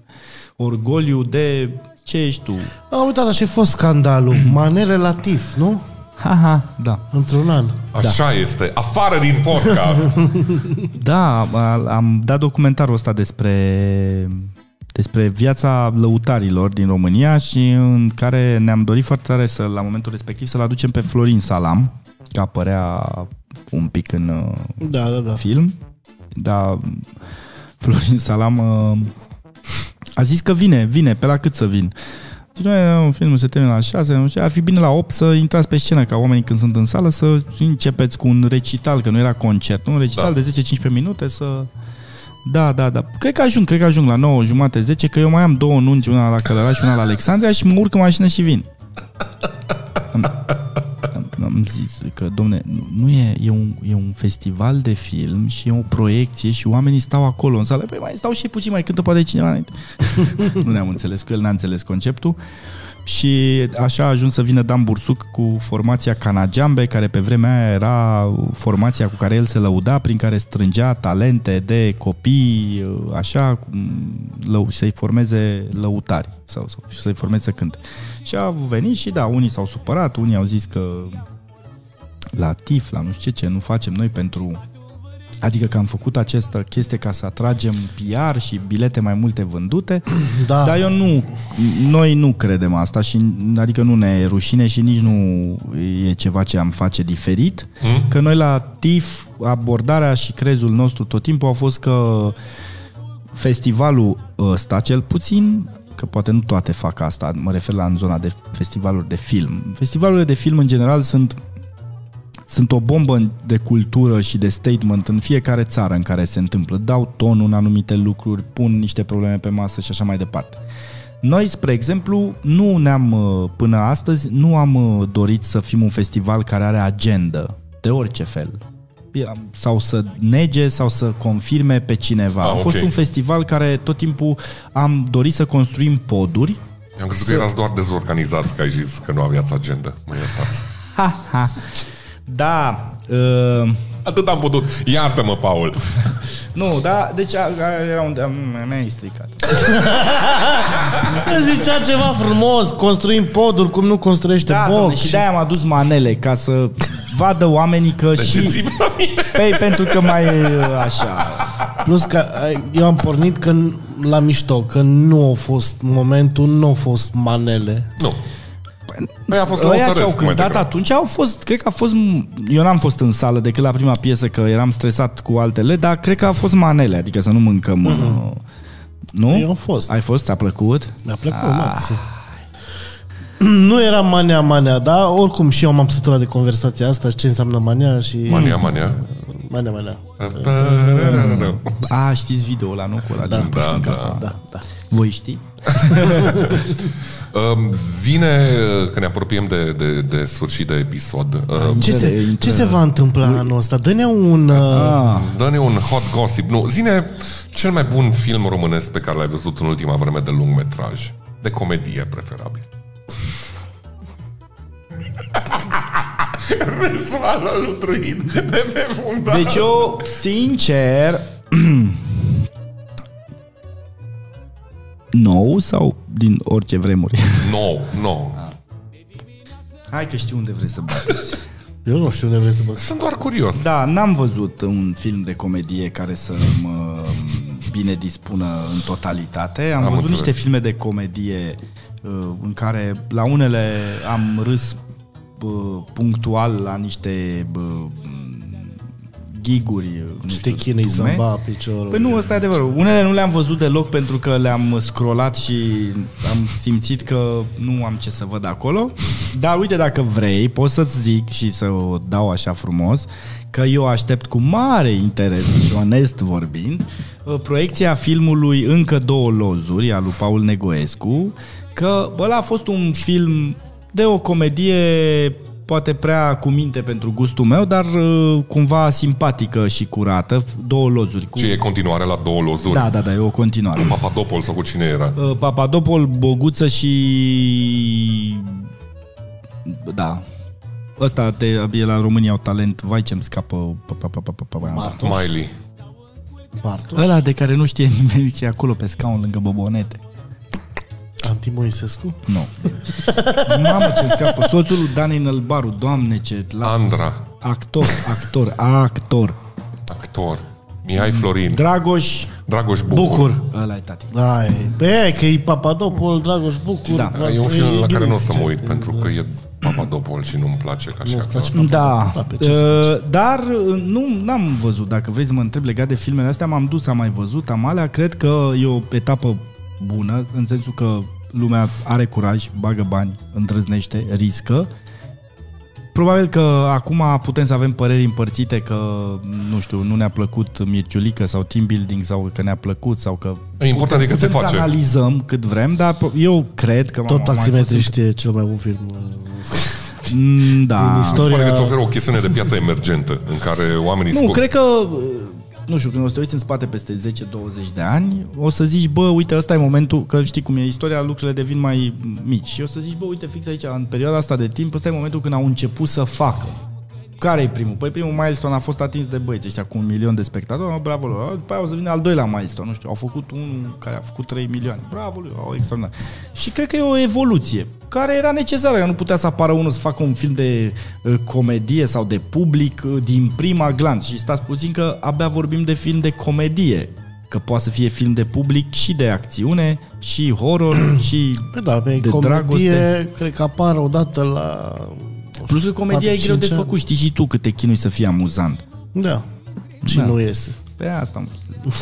orgoliu de ce ești tu? Am uitat, așa a fost scandalul. *clears throat* Manele la TIF, nu? Haha, da. Într-un an. Așa este. Afară din podcast. *laughs* Da, a- am dat documentarul ăsta despre despre viața lăutarilor din România și în care ne-am dorit foarte tare să, la momentul respectiv, să-l aducem pe Florin Salam, că apărea un pic în uh, Da, da, da. film. Dar Florin Salam uh, a zis că vine, vine, pe la cât să vin. Și noi, filmul se termină la 6, nu știu, ar fi bine la 8 să intrați pe scenă, ca oamenii când sunt în sală să începeți cu un recital, că nu era concert, nu? un recital Da. de 10-15 minute să... Da, da, da. Cred că ajung, cred că ajung la 9 jumate, 10, că eu mai am două nunți, una la Călăraș și una la Alexandria și mă urc în mașină și vin. Am, am, am zis că, domne, nu- nu e, e un, e un festival de film și e o proiecție și oamenii stau acolo în sală. Păi mai stau și puțin, mai cântă poate cineva înainte. *laughs* nu ne-am înțeles cu el, n-a înțeles conceptul. Și așa a ajuns să vină Dan Bursuc cu formația Canagiambe, care pe vremea aia era formația cu care el se lăuda, prin care strângea talente de copii, așa, cum- lău, să-i formeze lăutari sau sau să-i formeze să cânte. Și a venit și da, unii s-au supărat, unii au zis că la TIF, la nu știu ce, ce nu facem noi pentru... Adică că am făcut această chestie ca să atragem PR și bilete mai multe vândute, *clears throat* Da. dar eu nu, noi nu credem asta și adică nu ne e rușine și nici nu e ceva ce am face diferit, Mm? că noi la TIF abordarea și crezul nostru tot timpul a fost că festivalul ăsta cel puțin că poate nu toate fac asta, mă refer la în zona de festivaluri de film. Festivalurile de film în general sunt sunt o bombă de cultură și de statement în fiecare țară în care se întâmplă. Dau tonul în anumite lucruri, pun niște probleme pe masă și așa mai departe. Noi, spre exemplu, nu ne-am, uh, până astăzi, nu am uh, dorit să fim un festival care are agendă, de orice fel. Sau să nege sau să confirme pe cineva. Ah, a fost ok. un festival care tot timpul am dorit să construim poduri Am crezut că erați doar dezorganizați, că ai zis că nu aveați agenda. Mă iertați. Ha, ha. Da, uh, Atât am putut. Iartă-mă, Paul. *laughs* nu, da, deci a, a, era un... a, mi-ai stricat. *laughs* Zicea ceva frumos, construim poduri, cum nu construiește Da, box. domne, și de-aia am adus manele, ca să vadă oamenii că *laughs* De ce și... ții la mine? Păi, pentru că mai e așa... Plus că ai, eu am pornit că n- la mișto, că nu a fost momentul, nu a fost manele. Nu. Păi a fost Ăia ce au lăutăresc, mai cântat degrabă. atunci au fost, cred că a fost, eu n-am fost în sală decât la prima piesă că eram stresat cu altele, dar cred că a fost manele, adică să nu mâncăm, uh, nu? Eu am fost. Ai fost? Ți-a plăcut? Mi-a plăcut, maxim. *clears throat* Nu era mania, mania, dar oricum și eu m-am săturat de conversația asta, ce înseamnă mania și... Mania, mania. Mania, mania. A, știți video ăla, nu? Cu ăla din Da, Pușkin da. Cafa. Da, da. Voi știți? *laughs* Um, Vine, că ne apropiem de, de, de sfârșit de episod, uh, Ce se, Intră- ce se va întâmpla anul ăsta? Dă-ne un... Uh, Ah, dă-ne un hot gossip. Nu, zine cel mai bun film românesc pe care l-ai văzut în ultima vreme de lungmetraj. De comedie, preferabil. *laughs* Răsoară lutruit de pe fundal. deci eu, sincer, *clears throat* nou sau din orice vremuri? No, no. Hai că știu unde vreți să bateți. Eu nu știu unde vreți să mă... Sunt doar curios. Da, n-am văzut un film de comedie care să mă bine dispună în totalitate. Am, Am văzut înțeles. niște filme de comedie uh, în care la unele am râs bă, punctual la niște bă, giguri. nu Și știu, te chinui dume. să-mi ba piciorul. Păi nu, ăsta e adevărul. Unele nu le-am văzut deloc pentru că le-am scrollat și am simțit că nu am ce să văd acolo. Dar uite, dacă vrei, pot să-ți zic și să o dau așa frumos, că eu aștept cu mare interes și onest vorbind uh, proiecția filmului Încă două lozuri al lui Paul Negoescu, că bă, ăla a fost un film de o comedie poate prea cu minte pentru gustul meu, dar uh, cumva simpatică și curată, două lozuri. Cu... Ce e continuare la două lozuri? Da, da, da, e o continuare. Papadopol sau cu cine era? Uh, Papadopol, Boguță și... Da. Ăsta te, e la România au talent. Vai ce-mi scapă... pa, pa, pa, pa, pa, pa. Bartuș. Miley. Bartuș. Ăla de care nu știe nimeni că e acolo pe scaun lângă bobonete. Anti Moisescu? Nu. Mamă ce-mi scapă. Soțul lui Dani Nălbaru. Doamne ce... l-a fost. Andra. Actor, actor, actor. Actor. Mihai Florin. Dragoș... Dragoș Bucur. Bucur. Ăla e tati. Ai, băi, că e Papadopol, Dragoș Bucur. Da. E un film la care nu o să mă Ce- uit, pentru că e Papadopol și nu-mi place ca și actor. Da, Da, pe ce să uh, dar uh, nu n-am văzut, dacă vrei să mă întreb legat de filmele astea, m-am dus, am mai văzut, am alea, cred că e o etapă bună, în sensul că lumea are curaj, bagă bani, îndrăznește, riscă. Probabil că acum putem să avem păreri împărțite că, nu știu, nu ne-a plăcut Mirciulică sau team building sau că ne-a plăcut sau că... E important e că se putem face. să analizăm cât vrem, dar eu cred că... Tot am mai taximetrii văzut- știe cel mai bun film. Mm, Da. Din Mi se istoria- pare că îți oferă o chestiune de piață emergentă în care oamenii Nu, scot... cred că, nu știu, când o să te uiți în spate peste 10-20 de ani, o să zici, bă, uite, ăsta e momentul, că știi cum e, istoria, lucrurile devin mai mici. Și o să zici, bă, uite, fix aici, în perioada asta de timp, ăsta e momentul când au început să facă. Care e primul? Păi primul milestone a fost atins de băieți ăștia cu un milion de spectatori, mă, bravo lor. După aia o să vină al doilea milestone, nu știu, au făcut unul care a făcut 3 milioane. Bravo lui, au extraordinar. Și cred că e o evoluție care era necesară, că nu putea să apară unul să facă un film de uh, comedie sau de public uh, din prima glans. Și stați puțin că abia vorbim de film de comedie, că poate să fie film de public și de acțiune, și horror, *clears throat* și Păi da, pe de comedie, dragoste. cred că apar odată la... Plus că comedia e greu de 4-5 ani. făcut, știi și tu cât te chinui să fie amuzant. Da. Și Da. nu iese. Pe asta am *laughs*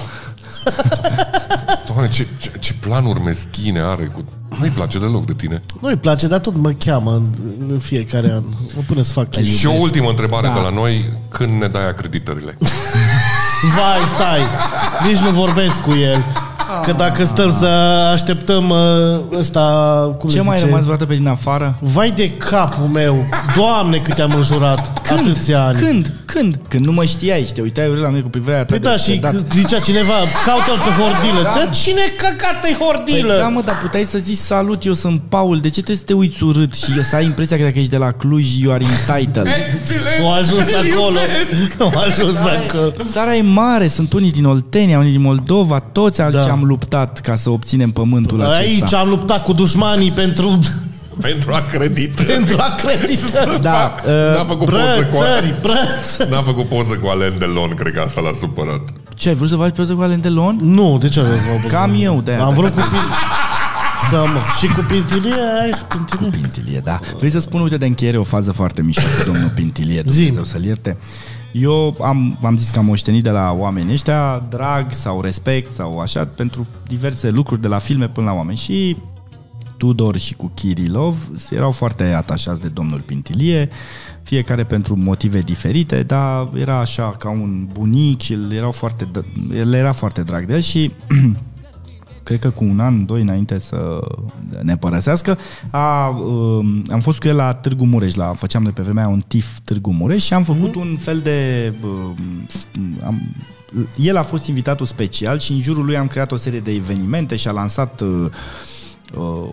Doamne, ce, ce, ce planuri meschine are cu... Nu-i place deloc de tine. Nu-i place, dar tot mă cheamă în, în fiecare an. Mă pune să fac chestii. Și o ultimă întrebare Da. de la noi. Când ne dai acreditările? Vai, stai! Nici nu vorbesc cu el. Că dacă stăm să așteptăm uh, ăsta, cum Ce le mai zice? rămas vreodată pe din afară? Vai de capul meu! Doamne, cât te-am înjurat Când? atâția ani. Când? Când? Când nu mă știai și te uitai urât la mine cu privirea ta Păi de da, și sedat. c- zicea cineva, caută-l pe hordilă. Da. Da. Cine căcat e hordilă? Păi da, mă, dar puteai să zici salut, eu sunt Paul, de ce trebuie să te uiți urât și să ai impresia că dacă ești de la Cluj, you are entitled? Au ajuns acolo. Au ajuns acolo. Țara e mare, sunt unii din Oltenia, unii din Moldova, toți alții Da. Am luptat ca să obținem pământul acesta. Aici am luptat cu dușmanii pentru, *laughs* Pentru acreditări. pentru acreditări. Da, N-a uh, făcut poză cu Brățări, brățări. N-a făcut poză cu Alain Delon, cred că asta l-a supărat. ce, ai vrut să faci pe cu Alain Delon? Nu, de ce vreau să vă Cam eu, de Am vrut cu pin... Să mă. Și cu pintilie ai și pintilie? Pintilie, da. Vrei să spun, uite, de încheiere o fază foarte mișto cu domnul Pintilie, Dumnezeu să-l ierte. Eu am, am zis că am moștenit de la oameni ăștia drag sau respect sau așa pentru diverse lucruri de la filme până la oameni. Și Tudor și cu Kirilov erau foarte atașați de domnul Pintilie, fiecare pentru motive diferite, dar era așa ca un bunic și el, erau foarte, el era foarte drag de el și *clears throat* cred că cu un an, doi înainte să ne părăsească, a, um, am fost cu el la Târgu Mureș, la, făceam de pe vremea aia un TIF Târgu Mureș și am făcut un fel de... um, am, el a fost invitatul special și în jurul lui am creat o serie de evenimente și a lansat uh, uh,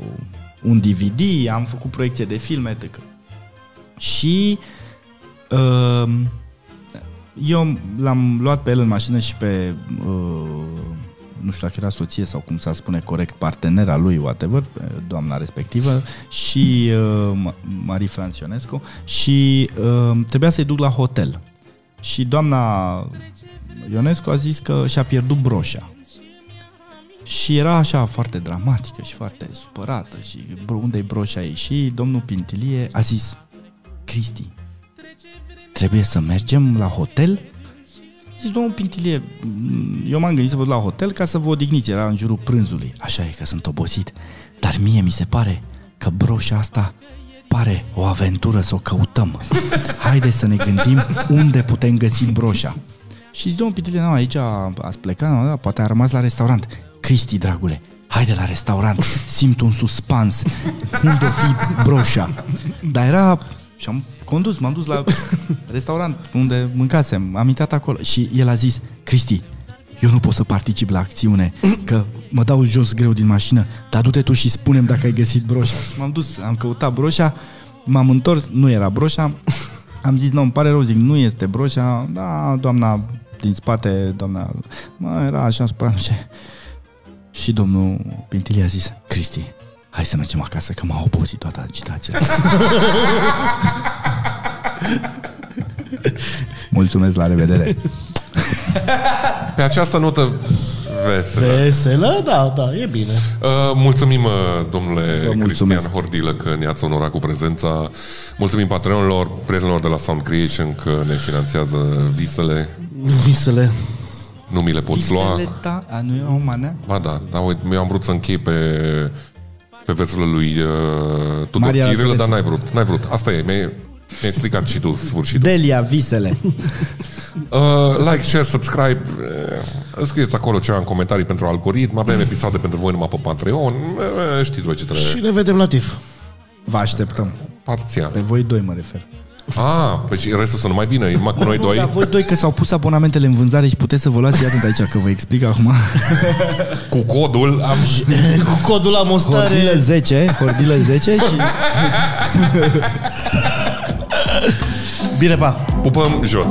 un DVD, am făcut proiecție de filme, etc. Și uh, eu l-am luat pe el în mașină și pe uh, nu știu dacă era soție sau cum s-ar spune corect, partenera lui, whatever, doamna respectivă, și uh, Marie Francionescu, și uh, trebuia să-i duc la hotel. Și doamna Ionescu a zis că și-a pierdut broșa. Și era așa foarte dramatică și foarte supărată și unde-i broșa ei. Și domnul Pintilie a zis, Cristi, trebuie să mergem la hotel? Zici, domnul Pintilie, eu m-am gândit să vă duc la hotel ca să vă odihniți, era în jurul prânzului. Așa e că sunt obosit, dar mie mi se pare că broșa asta pare o aventură să o căutăm. *laughs* Haideți să ne gândim unde putem găsi broșa. Și zic, domnul Pintilie, nu, aici ați plecat, nu, da, poate a rămas la restaurant. Cristi, dragule, haide la restaurant, simt un suspans. Unde o fi broșa? Dar era... Și am condus, m-am dus la restaurant unde mâncasem, am intrat acolo și el a zis, Cristi, eu nu pot să particip la acțiune, că mă dau jos greu din mașină, dar du-te tu și spunem dacă ai găsit broșa. Și m-am dus, am căutat broșa, m-am întors, nu era broșa, am zis, nu, îmi pare rău, zic, nu este broșa, da, doamna din spate, doamna, mă, era așa, spune, și domnul Pintilie a zis, Cristi, hai să mergem acasă, că m-a obosit toată agitația. *laughs* Mulțumesc, la revedere! Pe această notă veselă. Veselă? Da, da, e bine. Uh, mulțumim, uh, domnule Vă mulțumesc. Cristian Hordilă, că ne-ați onorat cu prezența. Mulțumim patronilor, prietenilor de la Sound Creation, că ne finanțează visele. Visele. Nu mi le poți lua. Visele ta, a, nu e o manea? Ba da, da, uite, eu am vrut să închei pe, pe versurile lui uh, Tudor Maria Chirilă, Antonescu. dar n-ai vrut. N-ai vrut. Asta e, mi-ai, mi-ai stricat și tu sfârșitul. Delia, visele. *laughs* Uh, like, share, subscribe. Uh, scrieți acolo ceva în comentarii pentru algoritm. Avem episoade pentru voi numai pe Patreon. Uh, știți voi ce trebuie. Și ne vedem la TIF. Vă așteptăm. Parțial. Pe voi doi mă refer. Ah, păi și restul să nu mai vină, e numai cu noi Nu, *laughs* doi. dar voi doi că s-au pus abonamentele în vânzare și puteți să vă luați iată aici, că vă explic acum. *laughs* Cu codul am Cu codul la mostare. Hordilă 10, hordilă 10 și Bine, pa! pupăm jos.